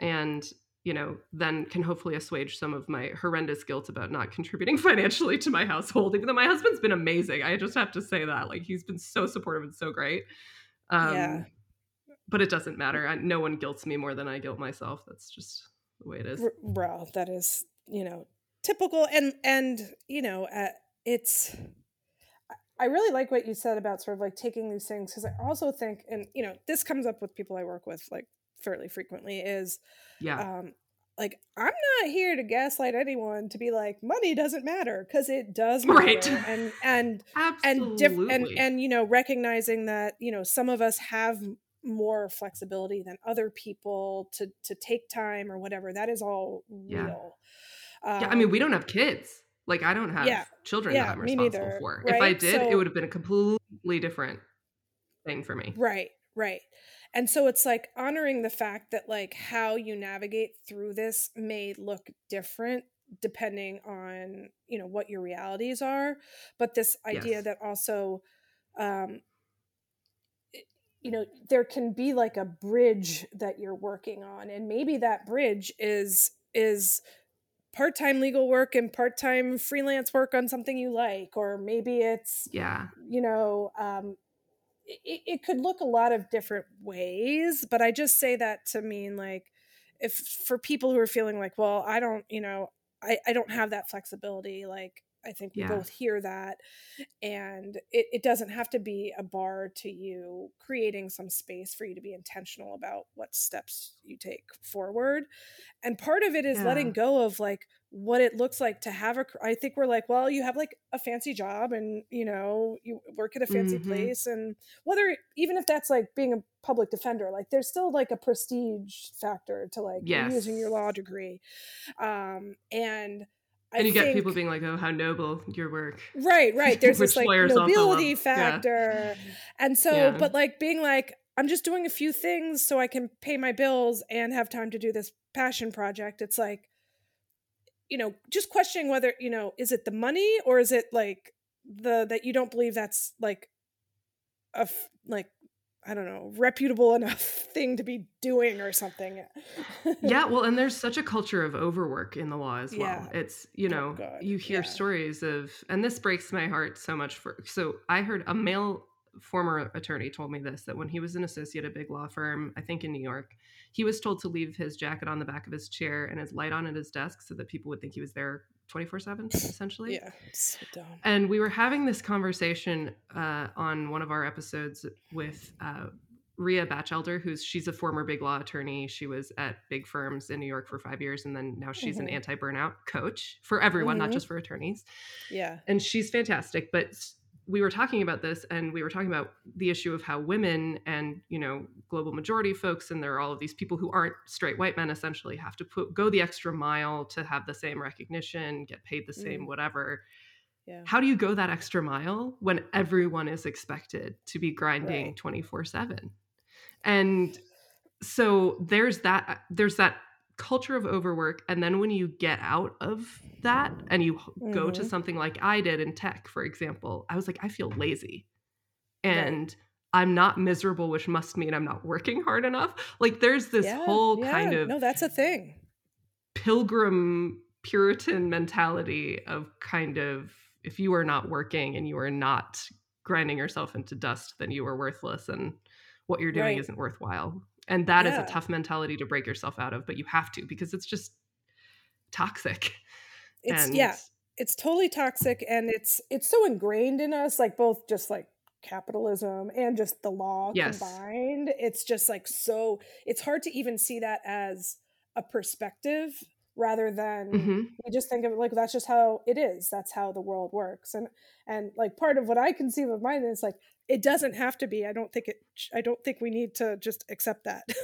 Speaker 2: and you know then can hopefully assuage some of my horrendous guilt about not contributing financially to my household even though my husband's been amazing. I just have to say that like he's been so supportive and so great. Um yeah. but it doesn't matter. I, no one guilts me more than i guilt myself. That's just the way it is.
Speaker 1: Bro that is you know typical and and you know uh, it's I really like what you said about sort of like taking these things because I also think, and you know, this comes up with people I work with like fairly frequently is,
Speaker 2: yeah, um,
Speaker 1: like i'm not here to gaslight anyone to be like money doesn't matter because it does matter right. and and and diff- and and you know recognizing that you know some of us have more flexibility than other people to to take time or whatever that is all
Speaker 2: yeah.
Speaker 1: real.
Speaker 2: Um, yeah i mean we don't have kids. Like i don't have yeah, children yeah, that i'm responsible neither, for. Right? if i did so, it would have been a completely different thing for me.
Speaker 1: Right right and so it's like honoring the fact that like how you navigate through this may look different depending on you know what your realities are but this idea yes. that also um you know there can be like a bridge that you're working on and maybe that bridge is is part-time legal work and part-time freelance work on something you like or maybe it's
Speaker 2: yeah
Speaker 1: you know um it, it could look a lot of different ways but i just say that to mean like if for people who are feeling like well i don't you know i, I don't have that flexibility like i think we yeah. both hear that and it, it doesn't have to be a bar to you creating some space for you to be intentional about what steps you take forward and part of it is yeah. letting go of like what it looks like to have a i think we're like well you have like a fancy job and you know you work at a fancy mm-hmm. place and whether even if that's like being a public defender like there's still like a prestige factor to like yes. using your law degree um and
Speaker 2: and you get people being like, "Oh, how noble your work!"
Speaker 1: Right, right. There's this like nobility factor, yeah. and so, yeah. but like being like, "I'm just doing a few things so I can pay my bills and have time to do this passion project." It's like, you know, just questioning whether, you know, is it the money or is it like the that you don't believe that's like a like I don't know, reputable enough thing to be doing or something.
Speaker 2: yeah, well, and there's such a culture of overwork in the law as well. Yeah. It's, you oh, know, oh you hear yeah. stories of and this breaks my heart so much for so I heard a male former attorney told me this that when he was an associate at a big law firm, I think in New York, he was told to leave his jacket on the back of his chair and his light on at his desk so that people would think he was there 24 7 essentially
Speaker 1: yeah so dumb.
Speaker 2: and we were having this conversation uh, on one of our episodes with uh, Ria Batchelder, who's she's a former big law attorney. She was at big firms in New York for five years, and then now she's mm-hmm. an anti-burnout coach for everyone, mm-hmm. not just for attorneys.
Speaker 1: Yeah,
Speaker 2: and she's fantastic. But we were talking about this and we were talking about the issue of how women and you know global majority folks and there are all of these people who aren't straight white men essentially have to put go the extra mile to have the same recognition get paid the same mm. whatever yeah. how do you go that extra mile when everyone is expected to be grinding 24 7 and so there's that there's that culture of overwork and then when you get out of that and you mm-hmm. go to mm-hmm. something like I did in tech for example I was like I feel lazy and right. I'm not miserable which must mean I'm not working hard enough like there's this yeah, whole yeah. kind of
Speaker 1: No that's a thing
Speaker 2: pilgrim puritan mentality of kind of if you are not working and you are not grinding yourself into dust then you are worthless and what you're doing right. isn't worthwhile and that yeah. is a tough mentality to break yourself out of but you have to because it's just toxic
Speaker 1: it's and... yeah it's totally toxic and it's it's so ingrained in us like both just like capitalism and just the law yes. combined it's just like so it's hard to even see that as a perspective rather than mm-hmm. we just think of it like that's just how it is that's how the world works and and like part of what i conceive of mine is like it doesn't have to be. I don't think it i don't think we need to just accept that.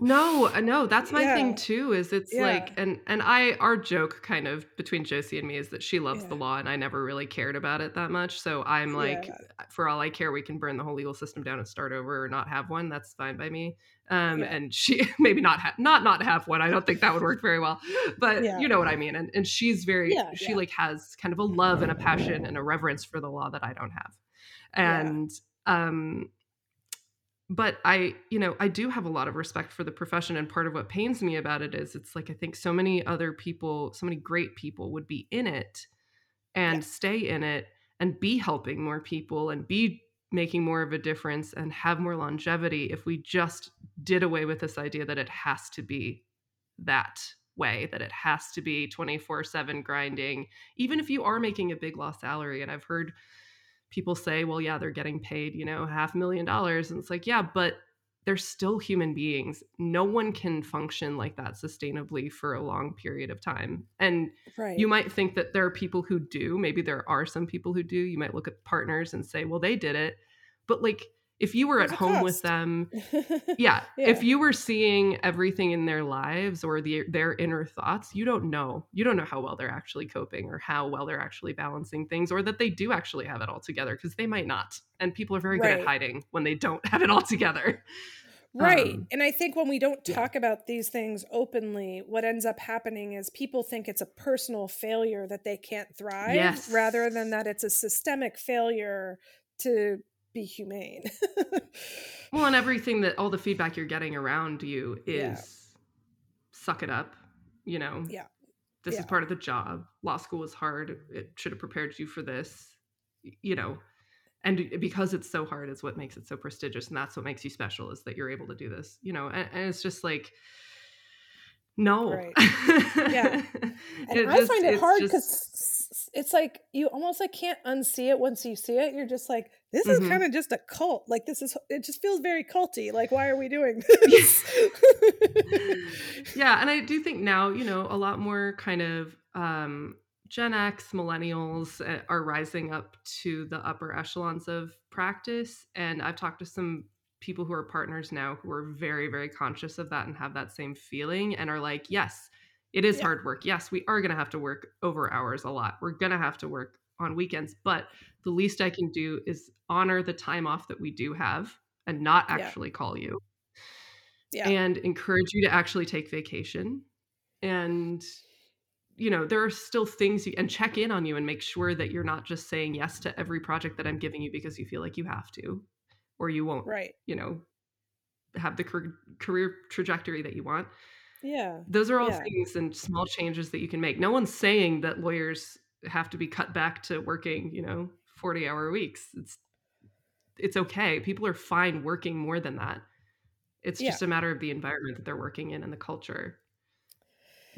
Speaker 2: No uh, no that's my yeah. thing too is it's yeah. like and and i our joke kind of between josie and me is that she loves yeah. the law and i never really cared about it that much. So i'm like for all i care we can burn the whole legal system down and start over or not have one. That's fine by me. Um and she maybe not have not not have one. I don't think that would work very well. But you know what i mean. And and she's very she like has kind of a love and a passion and a reverence for the law that i don't have and yeah. um but i you know i do have a lot of respect for the profession and part of what pains me about it is it's like i think so many other people so many great people would be in it and yeah. stay in it and be helping more people and be making more of a difference and have more longevity if we just did away with this idea that it has to be that way that it has to be 24/7 grinding even if you are making a big law salary and i've heard people say, well, yeah, they're getting paid, you know, half a million dollars. And it's like, yeah, but they're still human beings. No one can function like that sustainably for a long period of time. And right. you might think that there are people who do. Maybe there are some people who do. You might look at partners and say, well, they did it. But like, if you were There's at home cost. with them yeah, yeah, if you were seeing everything in their lives or the, their inner thoughts you don't know you don't know how well they're actually coping or how well they're actually balancing things or that they do actually have it all together because they might not and people are very right. good at hiding when they don't have it all together
Speaker 1: Right. Um, and I think when we don't talk yeah. about these things openly, what ends up happening is people think it's a personal failure that they can't thrive yes. rather than that it's a systemic failure to be humane.
Speaker 2: well, and everything that all the feedback you're getting around you is yeah. suck it up, you know.
Speaker 1: Yeah.
Speaker 2: This
Speaker 1: yeah.
Speaker 2: is part of the job. Law school was hard. It should have prepared you for this. You know, and because it's so hard is what makes it so prestigious and that's what makes you special is that you're able to do this you know and, and it's just like no
Speaker 1: right. yeah and it i just, find it hard because it's like you almost like can't unsee it once you see it you're just like this is mm-hmm. kind of just a cult like this is it just feels very culty like why are we doing this
Speaker 2: yeah and i do think now you know a lot more kind of um Gen X, millennials eh, are rising up to the upper echelons of practice. And I've talked to some people who are partners now who are very, very conscious of that and have that same feeling and are like, yes, it is yeah. hard work. Yes, we are going to have to work over hours a lot. We're going to have to work on weekends. But the least I can do is honor the time off that we do have and not actually yeah. call you. Yeah. And encourage you to actually take vacation and you know there are still things you and check in on you and make sure that you're not just saying yes to every project that i'm giving you because you feel like you have to or you won't
Speaker 1: right
Speaker 2: you know have the career trajectory that you want
Speaker 1: yeah
Speaker 2: those are all
Speaker 1: yeah.
Speaker 2: things and small changes that you can make. No one's saying that lawyers have to be cut back to working you know 40 hour weeks. It's it's okay. People are fine working more than that. It's just a matter of the environment that they're working in and the culture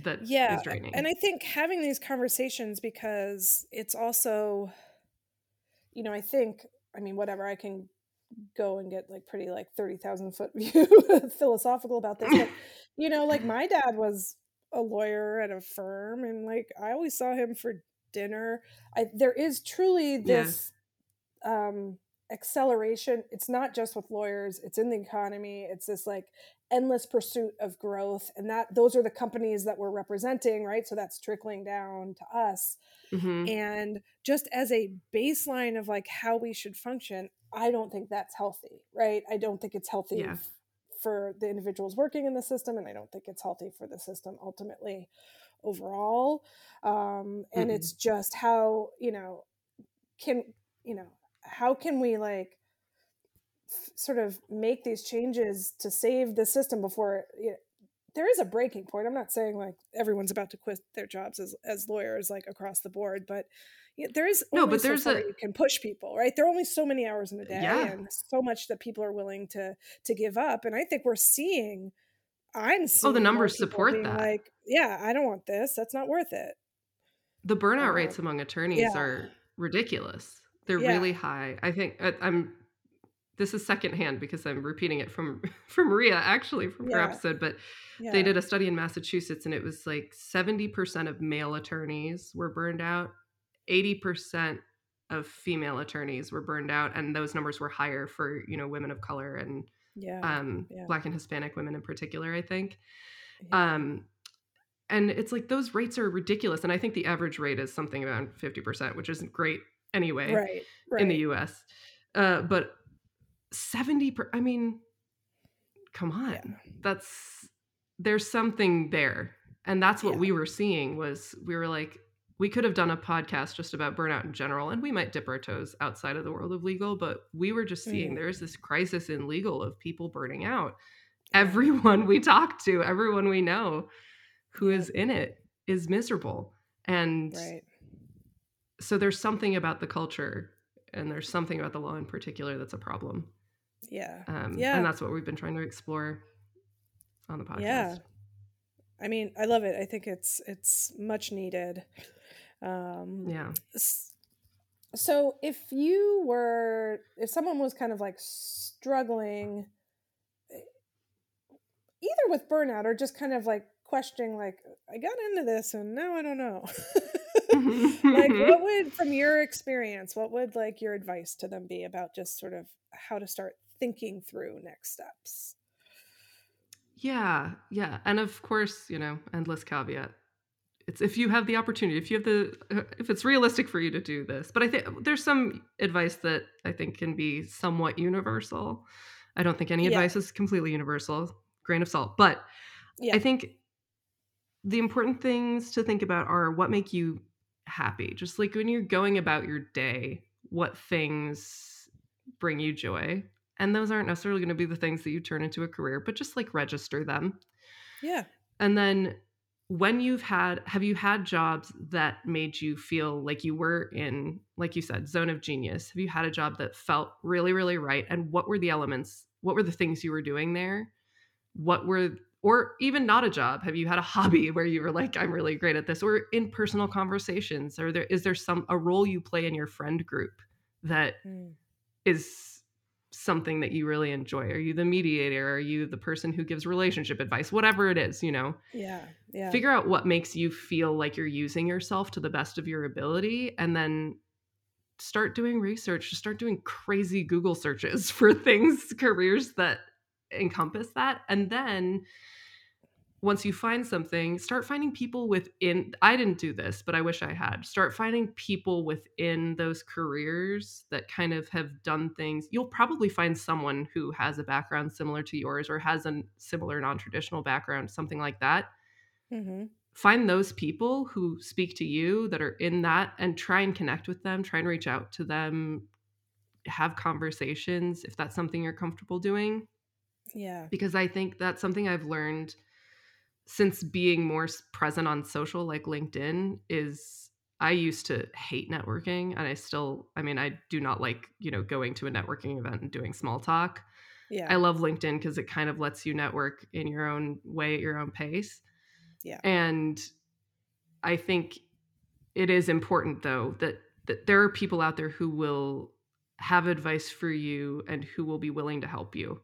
Speaker 2: that
Speaker 1: yeah,
Speaker 2: is draining.
Speaker 1: And I think having these conversations because it's also, you know, I think, I mean, whatever, I can go and get like pretty like 30,000 foot view philosophical about this. But, you know, like my dad was a lawyer at a firm and like I always saw him for dinner. I, there is truly this, yeah. um, acceleration it's not just with lawyers it's in the economy it's this like endless pursuit of growth and that those are the companies that we're representing right so that's trickling down to us mm-hmm. and just as a baseline of like how we should function i don't think that's healthy right i don't think it's healthy yeah. f- for the individuals working in the system and i don't think it's healthy for the system ultimately overall um, and mm-hmm. it's just how you know can you know how can we like sort of make these changes to save the system before you know, there is a breaking point. I'm not saying like everyone's about to quit their jobs as as lawyers like across the board, but there is no, but there's so a you can push people, right? There are only so many hours in a day, yeah. and so much that people are willing to to give up. And I think we're seeing, I'm seeing
Speaker 2: oh the numbers support that.
Speaker 1: Like, yeah, I don't want this. That's not worth it.
Speaker 2: The burnout rates among attorneys yeah. are ridiculous. They're yeah. really high. I think uh, I'm this is secondhand because I'm repeating it from from Maria actually from her episode, but they did a study in Massachusetts and it was like 70% of male attorneys were burned out, 80% of female attorneys were burned out and those numbers were higher for, you know, women of color and
Speaker 1: yeah.
Speaker 2: um yeah. black and hispanic women in particular, I think. Um and it's like those rates are ridiculous and I think the average rate is something around 50%, which isn't great anyway
Speaker 1: right, right.
Speaker 2: in the US. Uh, but 70 per, I mean come on. Yeah. That's there's something there. And that's what yeah. we were seeing was we were like we could have done a podcast just about burnout in general and we might dip our toes outside of the world of legal, but we were just seeing mm. there's this crisis in legal of people burning out. Everyone we talk to, everyone we know who is in it is miserable. And
Speaker 1: right.
Speaker 2: so there's something about the culture and there's something about the law in particular that's a problem.
Speaker 1: Yeah.
Speaker 2: Um,
Speaker 1: yeah.
Speaker 2: And that's what we've been trying to explore on the podcast.
Speaker 1: Yeah. I mean, I love it. I think it's it's much needed. Um,
Speaker 2: yeah.
Speaker 1: So if you were, if someone was kind of like struggling, either with burnout or just kind of like questioning like i got into this and now i don't know like what would from your experience what would like your advice to them be about just sort of how to start thinking through next steps
Speaker 2: yeah yeah and of course you know endless caveat it's if you have the opportunity if you have the uh, if it's realistic for you to do this but i think there's some advice that i think can be somewhat universal. I don't think any yeah. advice is completely universal grain of salt but yeah. i think the important things to think about are what make you happy. Just like when you're going about your day what things bring you joy? And those aren't necessarily going to be the things that you turn into a career but just like register them.
Speaker 1: Yeah.
Speaker 2: And then when you've had have you had jobs that made you feel like you were in like you said zone of genius? Have you had a job that felt really really right? And what were the elements what were the things you were doing there? What were or even not a job have you had a hobby where you were like i'm really great at this or in personal conversations? Or there is there some a role you play in your friend group that mm. is something that you really enjoy? Are you the mediator? Are you the person who gives relationship advice? Whatever it is, you know.
Speaker 1: Yeah. Yeah.
Speaker 2: Figure out what makes you feel like you're using yourself to the best of your ability and then start doing research, Just start doing crazy Google searches for things, careers that encompass that and then once you find something, start finding people within. I didn't do this, but I wish I had. Start finding people within those careers that kind of have done things. You'll probably find someone who has a background similar to yours or has a similar non traditional background, something like that. Mm-hmm. Find those people who speak to you that are in that and try and connect with them, try and reach out to them, have conversations if that's something you're comfortable doing.
Speaker 1: Yeah.
Speaker 2: Because I think that's something I've learned since being more present on social like LinkedIn is I used to hate networking and I still I mean I do not like, you know, going to a networking event and doing small talk.
Speaker 1: Yeah.
Speaker 2: I love LinkedIn because it kind of lets you network in your own way at your own pace.
Speaker 1: Yeah.
Speaker 2: And I think it is important though that that there are people out there who will have advice for you and who will be willing to help you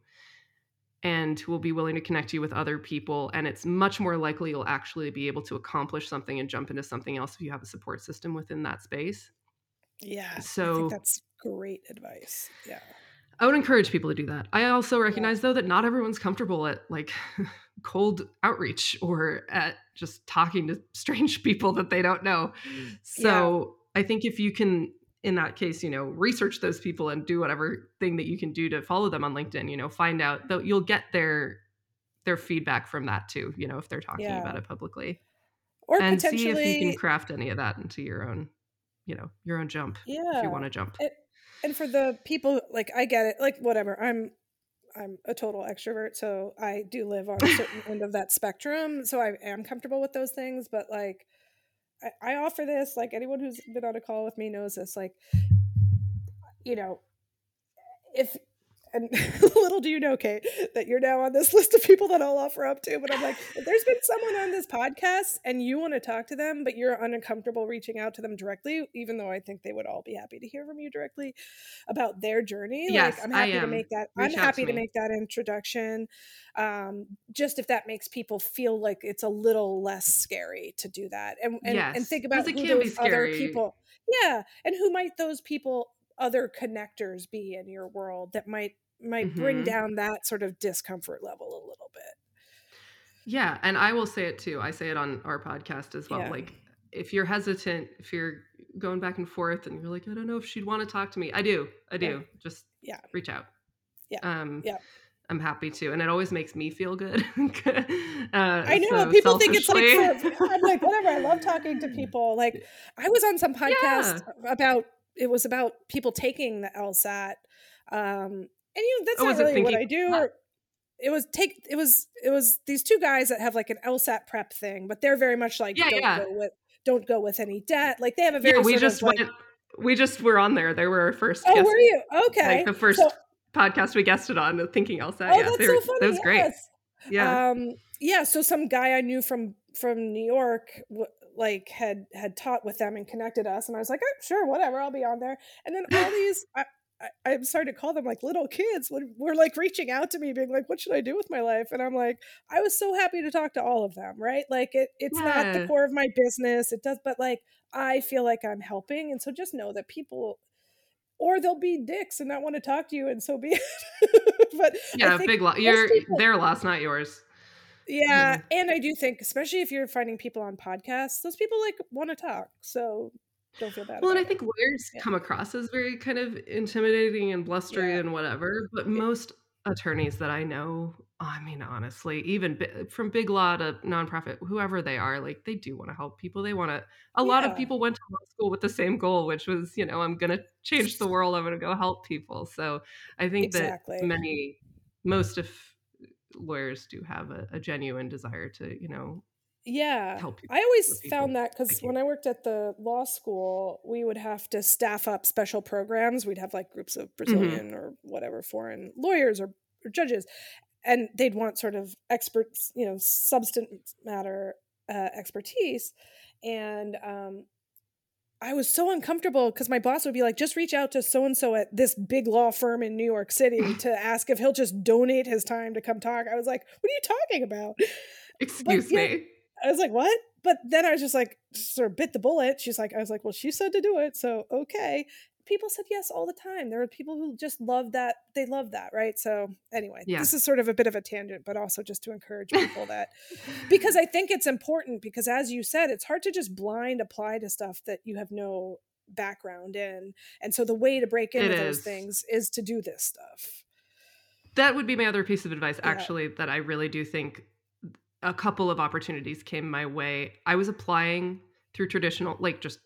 Speaker 2: and who will be willing to connect you with other people. And it's much more likely you'll actually be able to accomplish something and jump into something else if you have a support system within that space.
Speaker 1: Yeah. So that's great advice. Yeah.
Speaker 2: I would encourage people to do that. I also recognize yeah. though that not everyone's comfortable at like cold outreach or at just talking to strange people that they don't know. Mm. So yeah. I think if you can in that case, you know, research those people and do whatever thing that you can do to follow them on LinkedIn, you know, find out that you'll get their their feedback from that too, you know, if they're talking yeah. about it publicly.
Speaker 1: Or
Speaker 2: and see if you can craft any of that into your own, you know, your own jump.
Speaker 1: Yeah.
Speaker 2: If you want to jump.
Speaker 1: And, and for the people like I get it, like whatever. I'm I'm a total extrovert, so I do live on a certain end of that spectrum. So I am comfortable with those things, but like I, offer this like anyone who's been on a call with me knows this like you know if and little do you know, Kate, that you're now on this list of people that I'll offer up to. But I'm like, if there's been someone on this podcast and you want to talk to them, but you're uncomfortable reaching out to them directly, even though I think they would all be happy to hear from you directly about their journey.
Speaker 2: Yes,
Speaker 1: like I'm happy
Speaker 2: to
Speaker 1: make that. Reach I'm happy to, to, make that introduction. Um, just if that makes people feel like it's a little less scary to do that, and and,
Speaker 2: yes,
Speaker 1: and think about who those other people. Yeah, and who might those people other connectors be in your world that might might mm-hmm. bring down that sort of discomfort level a little bit.
Speaker 2: Yeah, and I will say it too. I say it on our podcast as well. Yeah. Like if you're hesitant, if you're going back and forth and you're like, I don't know if she'd want to talk to me. I do. I do. Yeah. Just
Speaker 1: yeah.
Speaker 2: reach out.
Speaker 1: Yeah.
Speaker 2: Um
Speaker 1: yeah.
Speaker 2: I'm happy to, and it always makes me feel good. uh,
Speaker 1: I know so people think it's like I'm like whatever. I love talking to people. Like I was on some podcast yeah. about it was about people taking the LSAT, um, and you know that's oh, not really what I do. Or, it was take it was it was these two guys that have like an LSAT prep thing, but they're very much like
Speaker 2: yeah,
Speaker 1: don't
Speaker 2: yeah.
Speaker 1: go with don't go with any debt. Like they have a very
Speaker 2: yeah, we just went like, we just were on there. They were our first.
Speaker 1: Oh, were you okay?
Speaker 2: Like the first so, podcast we guested on, the Thinking LSAT.
Speaker 1: Oh,
Speaker 2: yeah,
Speaker 1: that's so funny.
Speaker 2: That was great. Yeah.
Speaker 1: Um, yeah. So some guy I knew from from New York w- like had had taught with them and connected us, and I was like, oh, sure, whatever, I'll be on there. And then all these. I, I, am starting to call them like little kids when we're like reaching out to me, being like, "What should I do with my life?" And I'm like, I was so happy to talk to all of them, right? Like it, it's yeah. not the core of my business. It does, but like I feel like I'm helping, and so just know that people, or they'll be dicks and not want to talk to you, and so be it.
Speaker 2: but yeah, big loss. You're people, their loss, not yours.
Speaker 1: Yeah, yeah, and I do think, especially if you're finding people on podcasts, those people like want to talk. So don't feel bad.
Speaker 2: Well, and I
Speaker 1: it.
Speaker 2: think lawyers yeah. come across as very kind of intimidating and blustery yeah. and whatever, but most attorneys that I know, I mean, honestly, even from big law to nonprofit, whoever they are, like they do want to help people. They want to. A yeah. lot of people went to law school with the same goal, which was, you know, I'm going to change the world. I'm going to go help people. So I think exactly. that many, most of lawyers do have a, a genuine desire to, you know,
Speaker 1: yeah Help. i always found that because when i worked at the law school we would have to staff up special programs we'd have like groups of mm-hmm. brazilian mm-hmm. or whatever foreign lawyers or, or, judges and they'd want sort of experts you know substance matter uh, expertise and um, I was so uncomfortable because my boss would be like, just reach out to so and so at this big law firm in New York City to ask if he'll just donate his time to come talk. I was like, what are you talking about?
Speaker 2: Excuse but, me.
Speaker 1: I was like, what? But then I was just like, sort of bit the bullet. She's like, I was like, well, she said to do it. So, okay. People said yes all the time. There are people who just love that. They love that. Right. So, anyway, yeah. this is sort of a bit of a tangent, but also just to encourage people that, because I think it's important because as you said, it's hard to just blind apply to stuff that you have no background in. And so the way to break into those things is to do this stuff.
Speaker 2: That would be my other piece of advice, yeah. actually, that I really do think a couple of opportunities came my way. I was applying through traditional, like just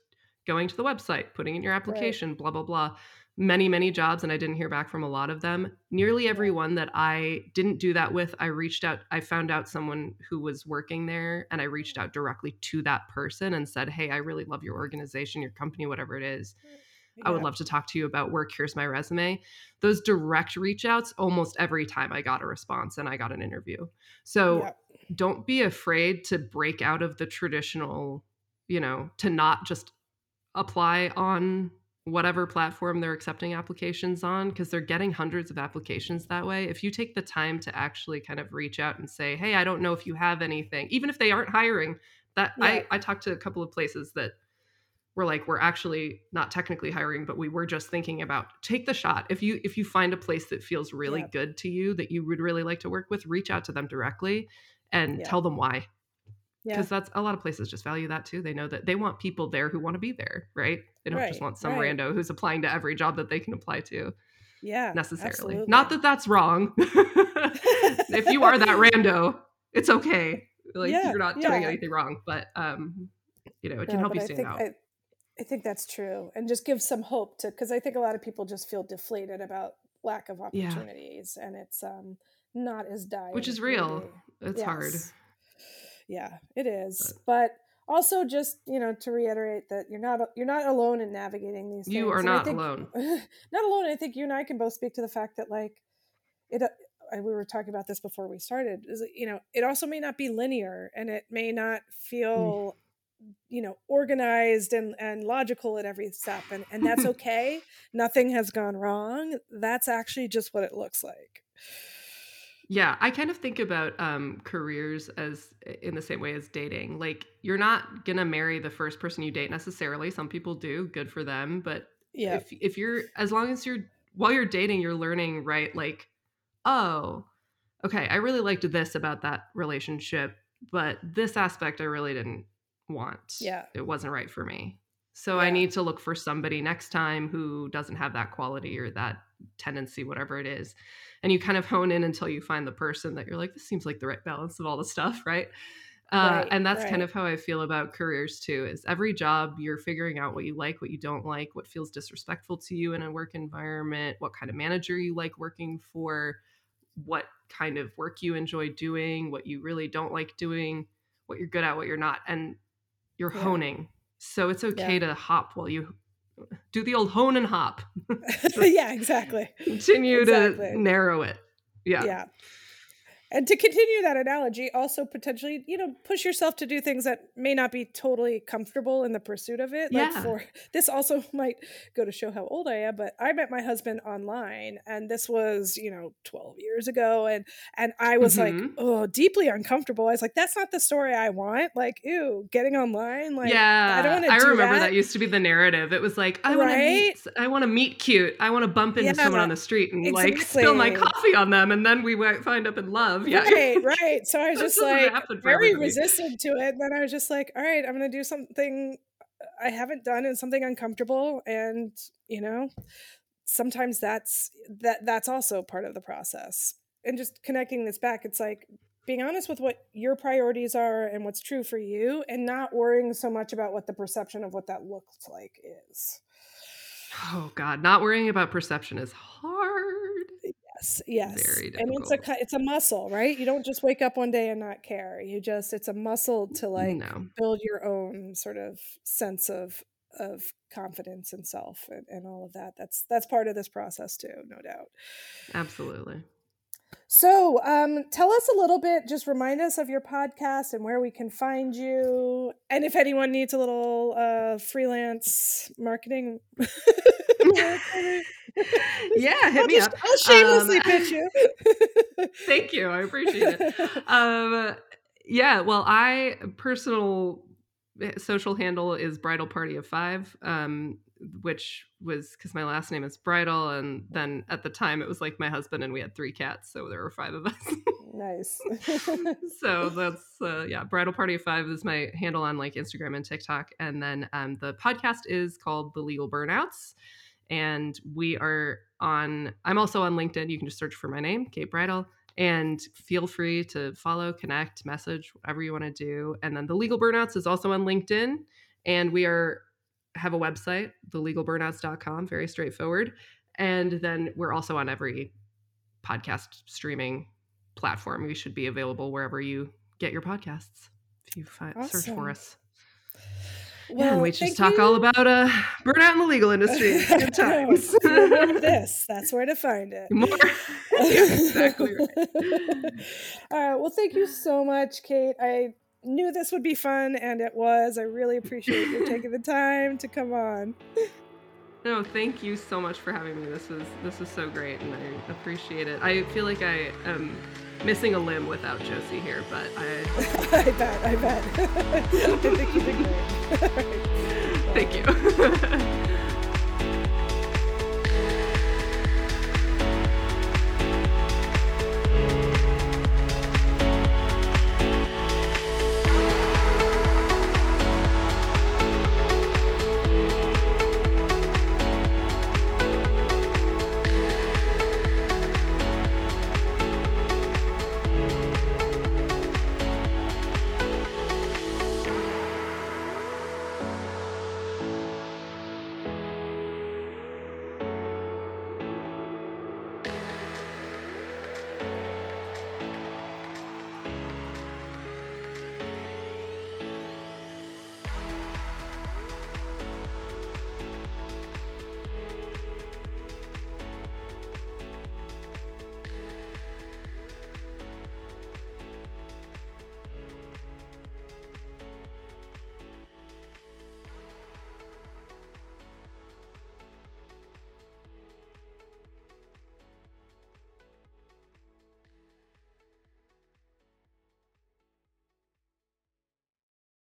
Speaker 2: going to the website, putting in your application, right. blah, blah, blah. Many, many jobs, and I didn't hear back from a lot of them. Nearly every one that I didn't do that with, I reached out, I found out someone who was working there, and I reached out directly to that person and said, Hey, I really love your organization, your company, whatever it is. Yeah. I would love to talk to you about work. Here's my resume. Those direct reach outs, almost every time I got a response and I got an interview. So yeah don't be afraid to break out of the traditional, you know, to not just apply on whatever platform they're accepting applications on because they're getting hundreds of applications that way. If you take the time to actually kind of reach out and say, "Hey, I don't know if you have anything," even if they aren't hiring, that yeah. I I talked to a couple of places that were like we're actually not technically hiring but we were just thinking about take the shot if you if you find a place that feels really yeah. good to you that you would really like to work with reach out to them directly and yeah. tell them why because yeah. that's a lot of places just value that too they know that they want people there who want to be there right they don't right, just want some right. rando who's applying to every job that they can apply to
Speaker 1: yeah
Speaker 2: necessarily absolutely. not that that's wrong if you are that rando it's okay like yeah, you're not doing anything wrong but um you know it can help you stand out I,
Speaker 1: I think that's true and just give some hope to because i think a lot of people just feel deflated about lack of opportunities and it's um not as dire
Speaker 2: which is real it's yes. hard.
Speaker 1: Yeah, it is. But, but also just, you know, to reiterate that you're not you're not alone in navigating these
Speaker 2: You
Speaker 1: things.
Speaker 2: are not think, alone.
Speaker 1: not alone. I think you and I can both speak to the fact that like it uh, we were talking about this before we started is you know it also may not be linear and it may not feel mm. you know organized and and logical at every step and and that's okay nothing has gone wrong that's actually just what it looks like
Speaker 2: yeah, I kind of think about um, careers as in the same way as dating. Like, you're not gonna marry the first person you date necessarily. Some people do, good for them. But yeah, if if you're as long as you're while you're dating, you're learning, right? Like, oh, okay, I really liked this about that relationship, but this aspect I really didn't want.
Speaker 1: Yeah,
Speaker 2: it wasn't right for me. So yeah. I need to look for somebody next time who doesn't have that quality or that tendency, whatever it is and you kind of hone in until you find the person that you're like this seems like the right balance of all the stuff right uh, right, and that's right. kind of how I feel about careers too. Is every job you're figuring out what you like, what you don't like, what feels disrespectful to you in a work environment, what kind of manager you like working for, what kind of work you enjoy doing, what you really don't like doing, what you're good at, what you're not, and you're yeah. honing. So it's okay yeah. to hop while you do the old hone and hop.
Speaker 1: yeah, exactly.
Speaker 2: Continue exactly. to narrow it. Yeah.
Speaker 1: Yeah. And to continue that analogy also potentially you know push yourself to do things that may not be totally comfortable in the pursuit of it like yeah. for this also might go to show how old i am but i met my husband online and this was you know 12 years ago and and i was mm-hmm. like oh deeply uncomfortable i was like that's not the story i want like ew getting online like
Speaker 2: yeah i don't want to i remember that. that. used to be the narrative it was like i want to meet i want to meet cute i want to bump into yeah, someone on the street and exactly. like spill my coffee on them and then we might find up in love
Speaker 1: yeah. Right right. So i was just like very resistant to it and then i was just like all right i'm gonna do something uh, i haven't done and something uncomfortable and you know sometimes that's that that's also part of the process. And just connecting this back it's like being honest with what your priorities are and what's true for you and not worrying so much about what the perception of what that looks like is.
Speaker 2: Oh god not worrying about perception is hard
Speaker 1: Yes, yes. Very and it's a it's a muscle, right? You don't just wake up one day and not care. You just it's a muscle to like no. build your own sort of sense of of confidence and self and, and all of that. That's that's part of this process too, no doubt.
Speaker 2: Absolutely.
Speaker 1: So, um, tell us a little bit, just remind us of your podcast and where we can find you. And if anyone needs a little uh, freelance marketing.
Speaker 2: yeah, hit
Speaker 1: I'll
Speaker 2: me just, up.
Speaker 1: I'll shamelessly um, pitch you.
Speaker 2: thank you. I appreciate it. Um, yeah, well, I personal eh, social handle is bridal party of five. Um, which was because my last name is Bridal, and then at the time it was like my husband and we had three cats, so there were five of us.
Speaker 1: nice.
Speaker 2: so that's uh, yeah, Bridal Party of Five is my handle on like Instagram and TikTok, and then um, the podcast is called The Legal Burnouts, and we are on. I'm also on LinkedIn. You can just search for my name, Kate Bridal. And feel free to follow, connect, message, whatever you want to do. And then the Legal Burnouts is also on LinkedIn. And we are have a website, thelegalburnouts.com, very straightforward. And then we're also on every podcast streaming platform. We should be available wherever you get your podcasts. If you find, awesome. search for us. Well, and we just talk you. all about uh, burnout in the legal industry. Good times.
Speaker 1: this, that's where to find it. More. yeah, exactly right. all right. Well, thank you so much, Kate. I knew this would be fun, and it was. I really appreciate you taking the time to come on.
Speaker 2: No, thank you so much for having me. This was this was so great, and I appreciate it. I feel like I am missing a limb without Josie here, but
Speaker 1: I. I bet. I bet. I think you did great.
Speaker 2: Thank you.